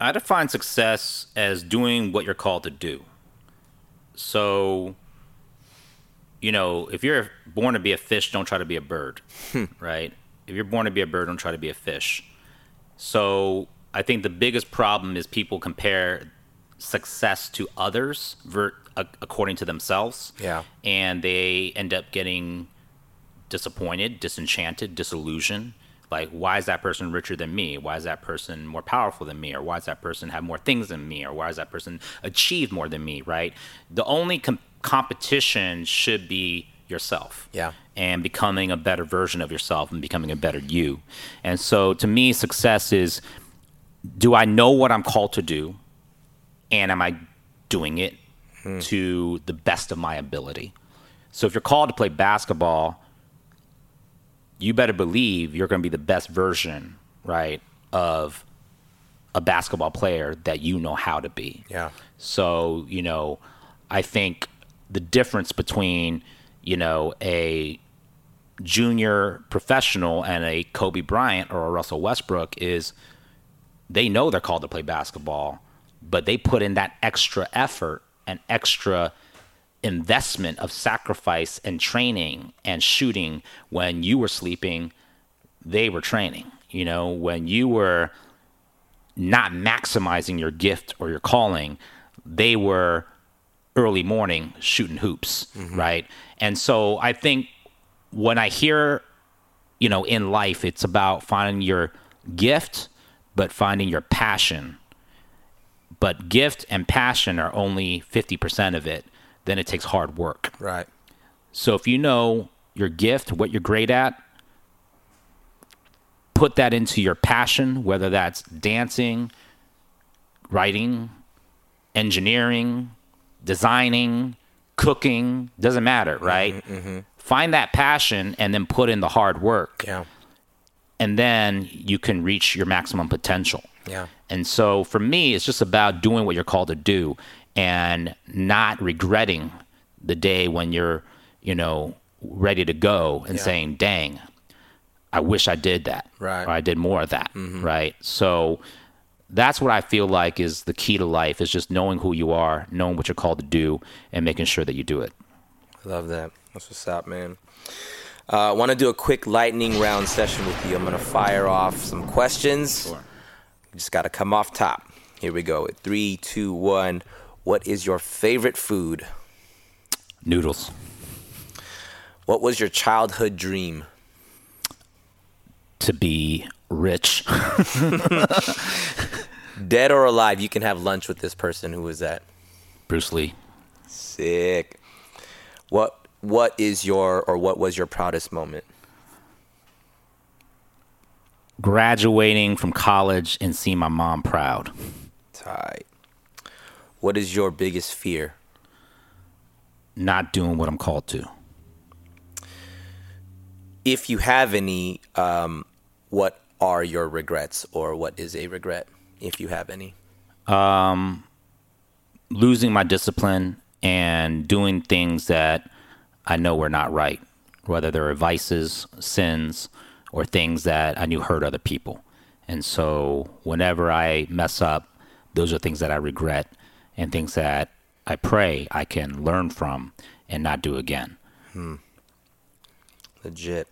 Speaker 3: I define success as doing what you're called to do. So, you know, if you're born to be a fish, don't try to be a bird, hmm. right? If you're born to be a bird, don't try to be a fish. So, I think the biggest problem is people compare success to others ver- according to themselves.
Speaker 2: Yeah.
Speaker 3: And they end up getting disappointed, disenchanted, disillusioned. Like, why is that person richer than me? Why is that person more powerful than me? Or why does that person have more things than me? Or why does that person achieve more than me? Right? The only com- competition should be yourself.
Speaker 2: Yeah.
Speaker 3: And becoming a better version of yourself and becoming a better you. And so, to me, success is do I know what I'm called to do? And am I doing it hmm. to the best of my ability? So if you're called to play basketball, you better believe you're going to be the best version, right, of a basketball player that you know how to be.
Speaker 2: Yeah.
Speaker 3: So, you know, I think the difference between, you know, a junior professional and a Kobe Bryant or a Russell Westbrook is they know they're called to play basketball, but they put in that extra effort and extra investment of sacrifice and training and shooting when you were sleeping, they were training. You know, when you were not maximizing your gift or your calling, they were early morning shooting hoops, mm-hmm. right? And so I think when I hear, you know, in life, it's about finding your gift, but finding your passion but gift and passion are only 50% of it. Then it takes hard work.
Speaker 2: Right.
Speaker 3: So if you know your gift, what you're great at, put that into your passion, whether that's dancing, writing, engineering, designing, cooking, doesn't matter, mm-hmm, right? Mm-hmm. Find that passion and then put in the hard work.
Speaker 2: Yeah.
Speaker 3: And then you can reach your maximum potential.
Speaker 2: Yeah.
Speaker 3: And so for me, it's just about doing what you're called to do and not regretting the day when you're, you know, ready to go and
Speaker 2: Yeah.
Speaker 3: saying, dang, I wish I did that.
Speaker 2: Right.
Speaker 3: Or I did more of that. Right. So that's what I feel like is the key to life is just knowing who you are, knowing what you're called to do, and making sure that you do it.
Speaker 2: Love that. That's what's up, man. Uh, I want to do a quick lightning round session with you. I'm going to fire off some questions. You just got to come off top. Here we go. Three, two, one. What is your favorite food?
Speaker 3: Noodles.
Speaker 2: What was your childhood dream?
Speaker 3: To be rich.
Speaker 2: Dead or alive, you can have lunch with this person. Who is that?
Speaker 3: Bruce Lee.
Speaker 2: Sick. What What is your or what was your proudest moment?
Speaker 3: Graduating from college and seeing my mom proud.
Speaker 2: Tight. What is your biggest fear?
Speaker 3: Not doing what I'm called to.
Speaker 2: If you have any, um, what are your regrets or what is a regret if you have any?
Speaker 3: losing my discipline and doing things that I know were not right, whether they were vices, sins, or things that I knew hurt other people. And so whenever I mess up, those are things that I regret and things that I pray I can learn from and not do again. Hmm.
Speaker 2: Legit.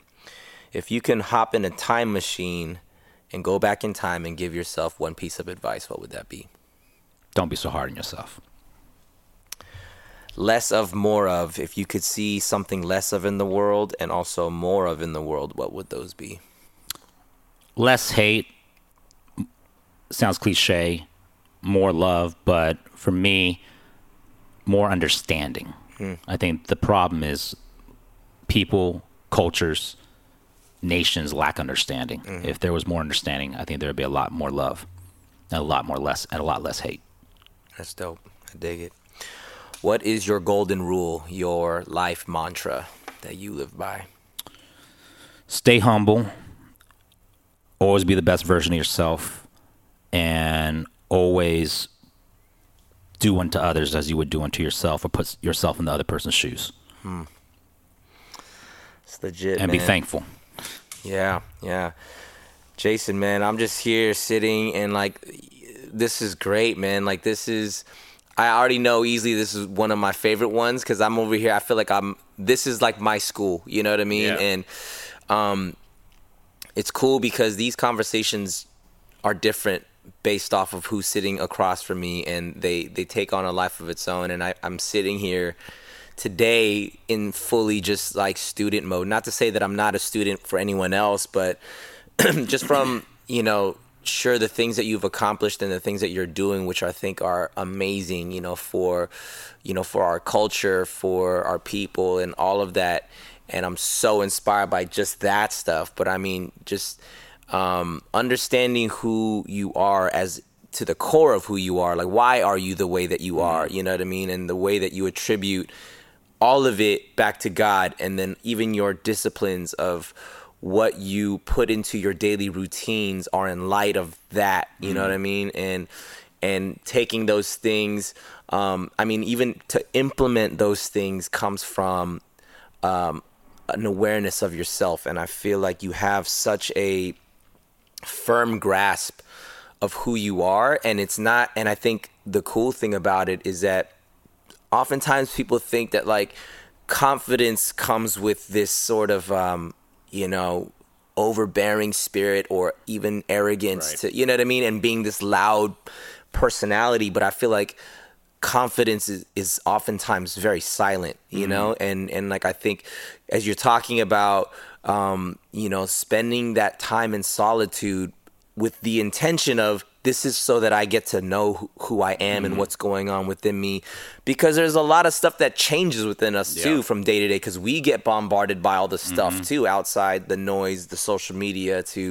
Speaker 2: If you can hop in a time machine and go back in time and give yourself one piece of advice, what would that be?
Speaker 3: Don't be so hard on yourself.
Speaker 2: Less of, more of. If you could see something less of in the world and also more of in the world, what would those be?
Speaker 3: less hate sounds cliche more love but for me more understanding. Hmm. I think the problem is people cultures nations lack understanding. Mm-hmm. If there was more understanding i think there would be a lot more love and a lot more less and a lot less hate.
Speaker 2: That's dope. I dig it. What is your golden rule, your life mantra that you live by?
Speaker 3: stay humble. Always be the best version of yourself. And always do unto others as you would do unto yourself or put yourself in the other person's shoes
Speaker 2: It's legit,
Speaker 3: and
Speaker 2: man.
Speaker 3: be thankful
Speaker 2: Yeah, yeah. Jason, man, I'm just here sitting and like this is great, man. Like this is I already know easily this is one of my favorite ones cuz I'm over here I feel like I'm this is like my school, you know what I mean?
Speaker 3: Yeah.
Speaker 2: And um it's cool because these conversations are different based off of who's sitting across from me and they they take on a life of its own and I, I'm sitting here today in fully just like student mode. Not to say that I'm not a student for anyone else, but just from, you know, sure the things that you've accomplished and the things that you're doing, which I think are amazing, you know, for, you know, for our culture, for our people and all of that. And I'm so inspired by just that stuff. But I mean, just um, understanding who you are as to the core of who you are. Like, why are you the way that you are? You know what I mean? And the way that you attribute all of it back to God, and then even your disciplines of what you put into your daily routines are in light of that. You know what I mean? And and taking those things, um, I mean, even to implement those things comes from um, an awareness of yourself, and I feel like you have such a firm grasp of who you are. And it's not and i think the cool thing about it is that oftentimes people think that like confidence comes with this sort of um you know overbearing spirit or even arrogance
Speaker 3: Right.
Speaker 2: to you know what i mean? And being this loud personality. But i feel like confidence is, is oftentimes very silent you know? And and like i think as you're talking about um you know spending that time in solitude with the intention of this is so that I get to know who, I am
Speaker 3: Mm-hmm.
Speaker 2: and what's going on within me because there's a lot of stuff that changes within us too from day to day because we get bombarded by all the stuff
Speaker 3: Mm-hmm.
Speaker 2: too outside the noise the social media to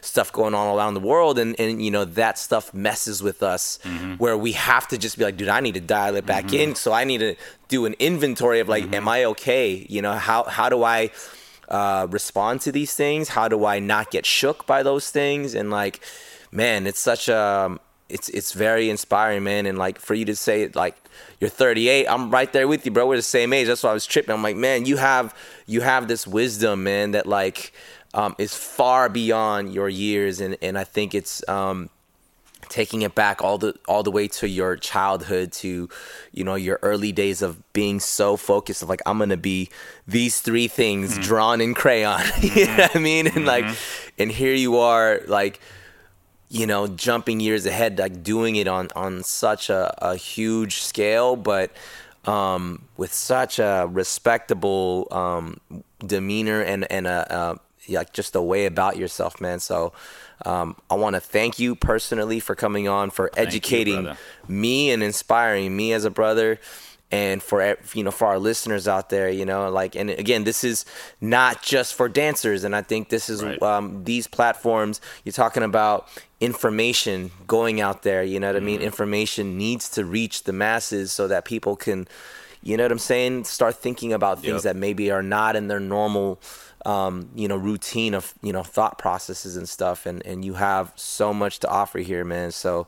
Speaker 2: stuff going on around the world and and you know that stuff messes with us
Speaker 3: Mm-hmm.
Speaker 2: where we have to just be like dude I need to dial it back in so I need to do an inventory of like
Speaker 3: Mm-hmm.
Speaker 2: am I okay you know how how do I uh, respond to these things? How do I not get shook by those things? And like, man, it's such a it's it's very inspiring, man. And like for you to say it, like you're 38, I'm right there with you, bro. We're the same age. That's why I was tripping. I'm like, man, you have you have this wisdom, man, that like um, is far beyond your years, and and I think it's um, taking it back all the all the way to your childhood to you know your early days of being so focused of like i'm gonna be these three things drawn in crayon you know what i mean and like and here you are like you know jumping years ahead like doing it on on such a, a huge scale but um with such a respectable um demeanor and and a, a like just a way about yourself man so um, I want to thank you personally for coming on, for educating
Speaker 3: brother.
Speaker 2: me and inspiring me as a brother, and for you know for our listeners out there, you know, like and again, this is not just for dancers, and I think this is
Speaker 3: Right.
Speaker 2: um, these platforms. You're talking about information going out there. You know what I mean?
Speaker 3: Mm-hmm.
Speaker 2: Information needs to reach the masses so that people can, you know what I'm saying, start thinking about things
Speaker 3: Yep.
Speaker 2: that maybe are not in their normal um, you know, routine of, you know, thought processes and stuff. And, and you have so much to offer here, man. So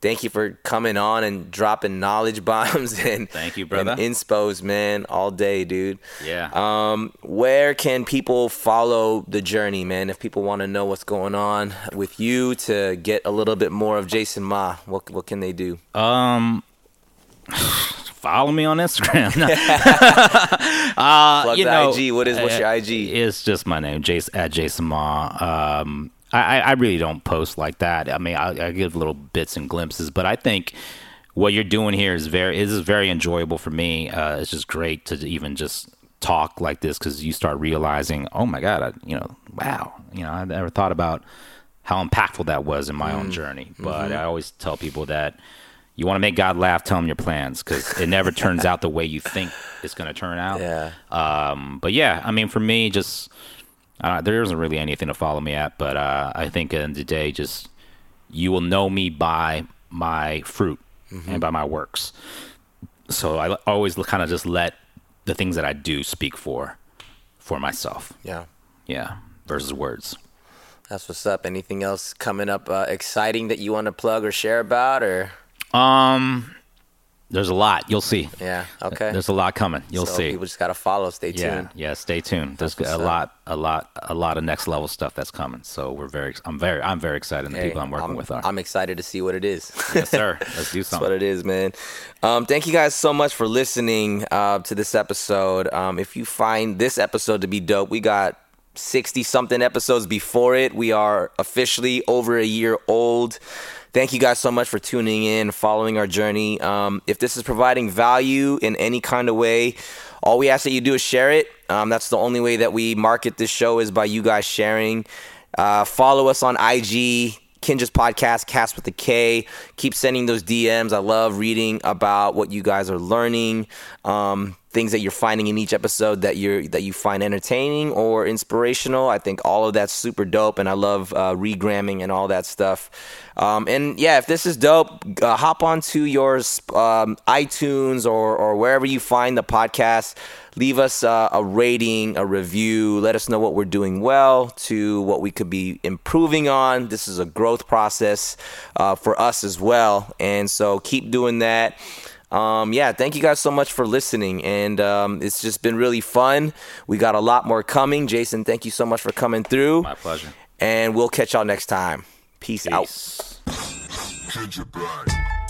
Speaker 2: thank you for coming on and dropping knowledge bombs and
Speaker 3: Thank you, brother.
Speaker 2: and inspos, man, all day, dude.
Speaker 3: Yeah.
Speaker 2: Um, where can people follow the journey, man? If people want to know what's going on with you to get a little bit more of Jason Ma, what what can they do?
Speaker 3: Um, follow me on Instagram. Uh, you know,
Speaker 2: IG. What is what's your
Speaker 3: uh,
Speaker 2: IG?
Speaker 3: It's just my name, Jason at Jason Ma. Um, I, I really don't post like that. I mean, I, I give little bits and glimpses, but I think what you're doing here is very is very enjoyable for me. Uh, it's just great to even just talk like this because you start realizing, oh my god, I, you know, wow, you know, I never thought about how impactful that was in my
Speaker 2: Mm.
Speaker 3: own journey.
Speaker 2: Mm-hmm.
Speaker 3: But I always tell people that you want to make God laugh, tell him your plans because it never turns out the way you think it's going to turn out.
Speaker 2: Yeah.
Speaker 3: Um, but yeah, I mean, for me, just uh, there isn't really anything to follow me at. But uh, I think in the end of the day, just you will know me by my fruit and by my works. So I always kind of just let the things that I do speak for for myself.
Speaker 2: Yeah.
Speaker 3: Yeah, versus words.
Speaker 2: That's what's up. Anything else coming up uh, exciting that you want to plug or share about or
Speaker 3: Um, there's a lot. You'll see.
Speaker 2: yeah, okay.
Speaker 3: There's a lot coming. You'll
Speaker 2: so
Speaker 3: see.
Speaker 2: People just got to follow, stay
Speaker 3: Yeah,
Speaker 2: tuned.
Speaker 3: yeah. Stay tuned. There's a
Speaker 2: up.
Speaker 3: lot, a lot, a lot of next level stuff that's coming. So we're very, I'm very, I'm very excited. And the
Speaker 2: Hey,
Speaker 3: people I'm working with are.
Speaker 2: I'm excited to see what it is.
Speaker 3: yes, sir. Let's do
Speaker 2: That's what it is, man. Um, thank you guys so much for listening uh, to this episode. Um, if you find this episode to be dope, we got 60 something episodes before it. We are officially over a year old. Thank you guys so much for tuning in, following our journey. Um, if this is providing value in any kind of way, all we ask that you do is share it. Um, that's the only way that we market this show is by you guys sharing. Uh, follow us on IG, Kinjaz podcast, Cast with a K. Keep sending those DMs. I love reading about what you guys are learning, um, things that you're finding in each episode that you that you find entertaining or inspirational. I think all of that's super dope, and I love uh, regramming and all that stuff. Um, and yeah, if this is dope, uh, hop onto your um, iTunes or or wherever you find the podcast. Leave us uh, a rating, a review. Let us know what we're doing well to what we could be improving on. This is a growth process uh, for us as well. And so keep doing that. Um, yeah, thank you guys so much for listening. And um, it's just been really fun. We got a lot more coming. Jason, thank you so much for coming through.
Speaker 3: My pleasure.
Speaker 2: And we'll catch y'all next time. Peace, out.
Speaker 3: Peace.
Speaker 1: Kinja Black.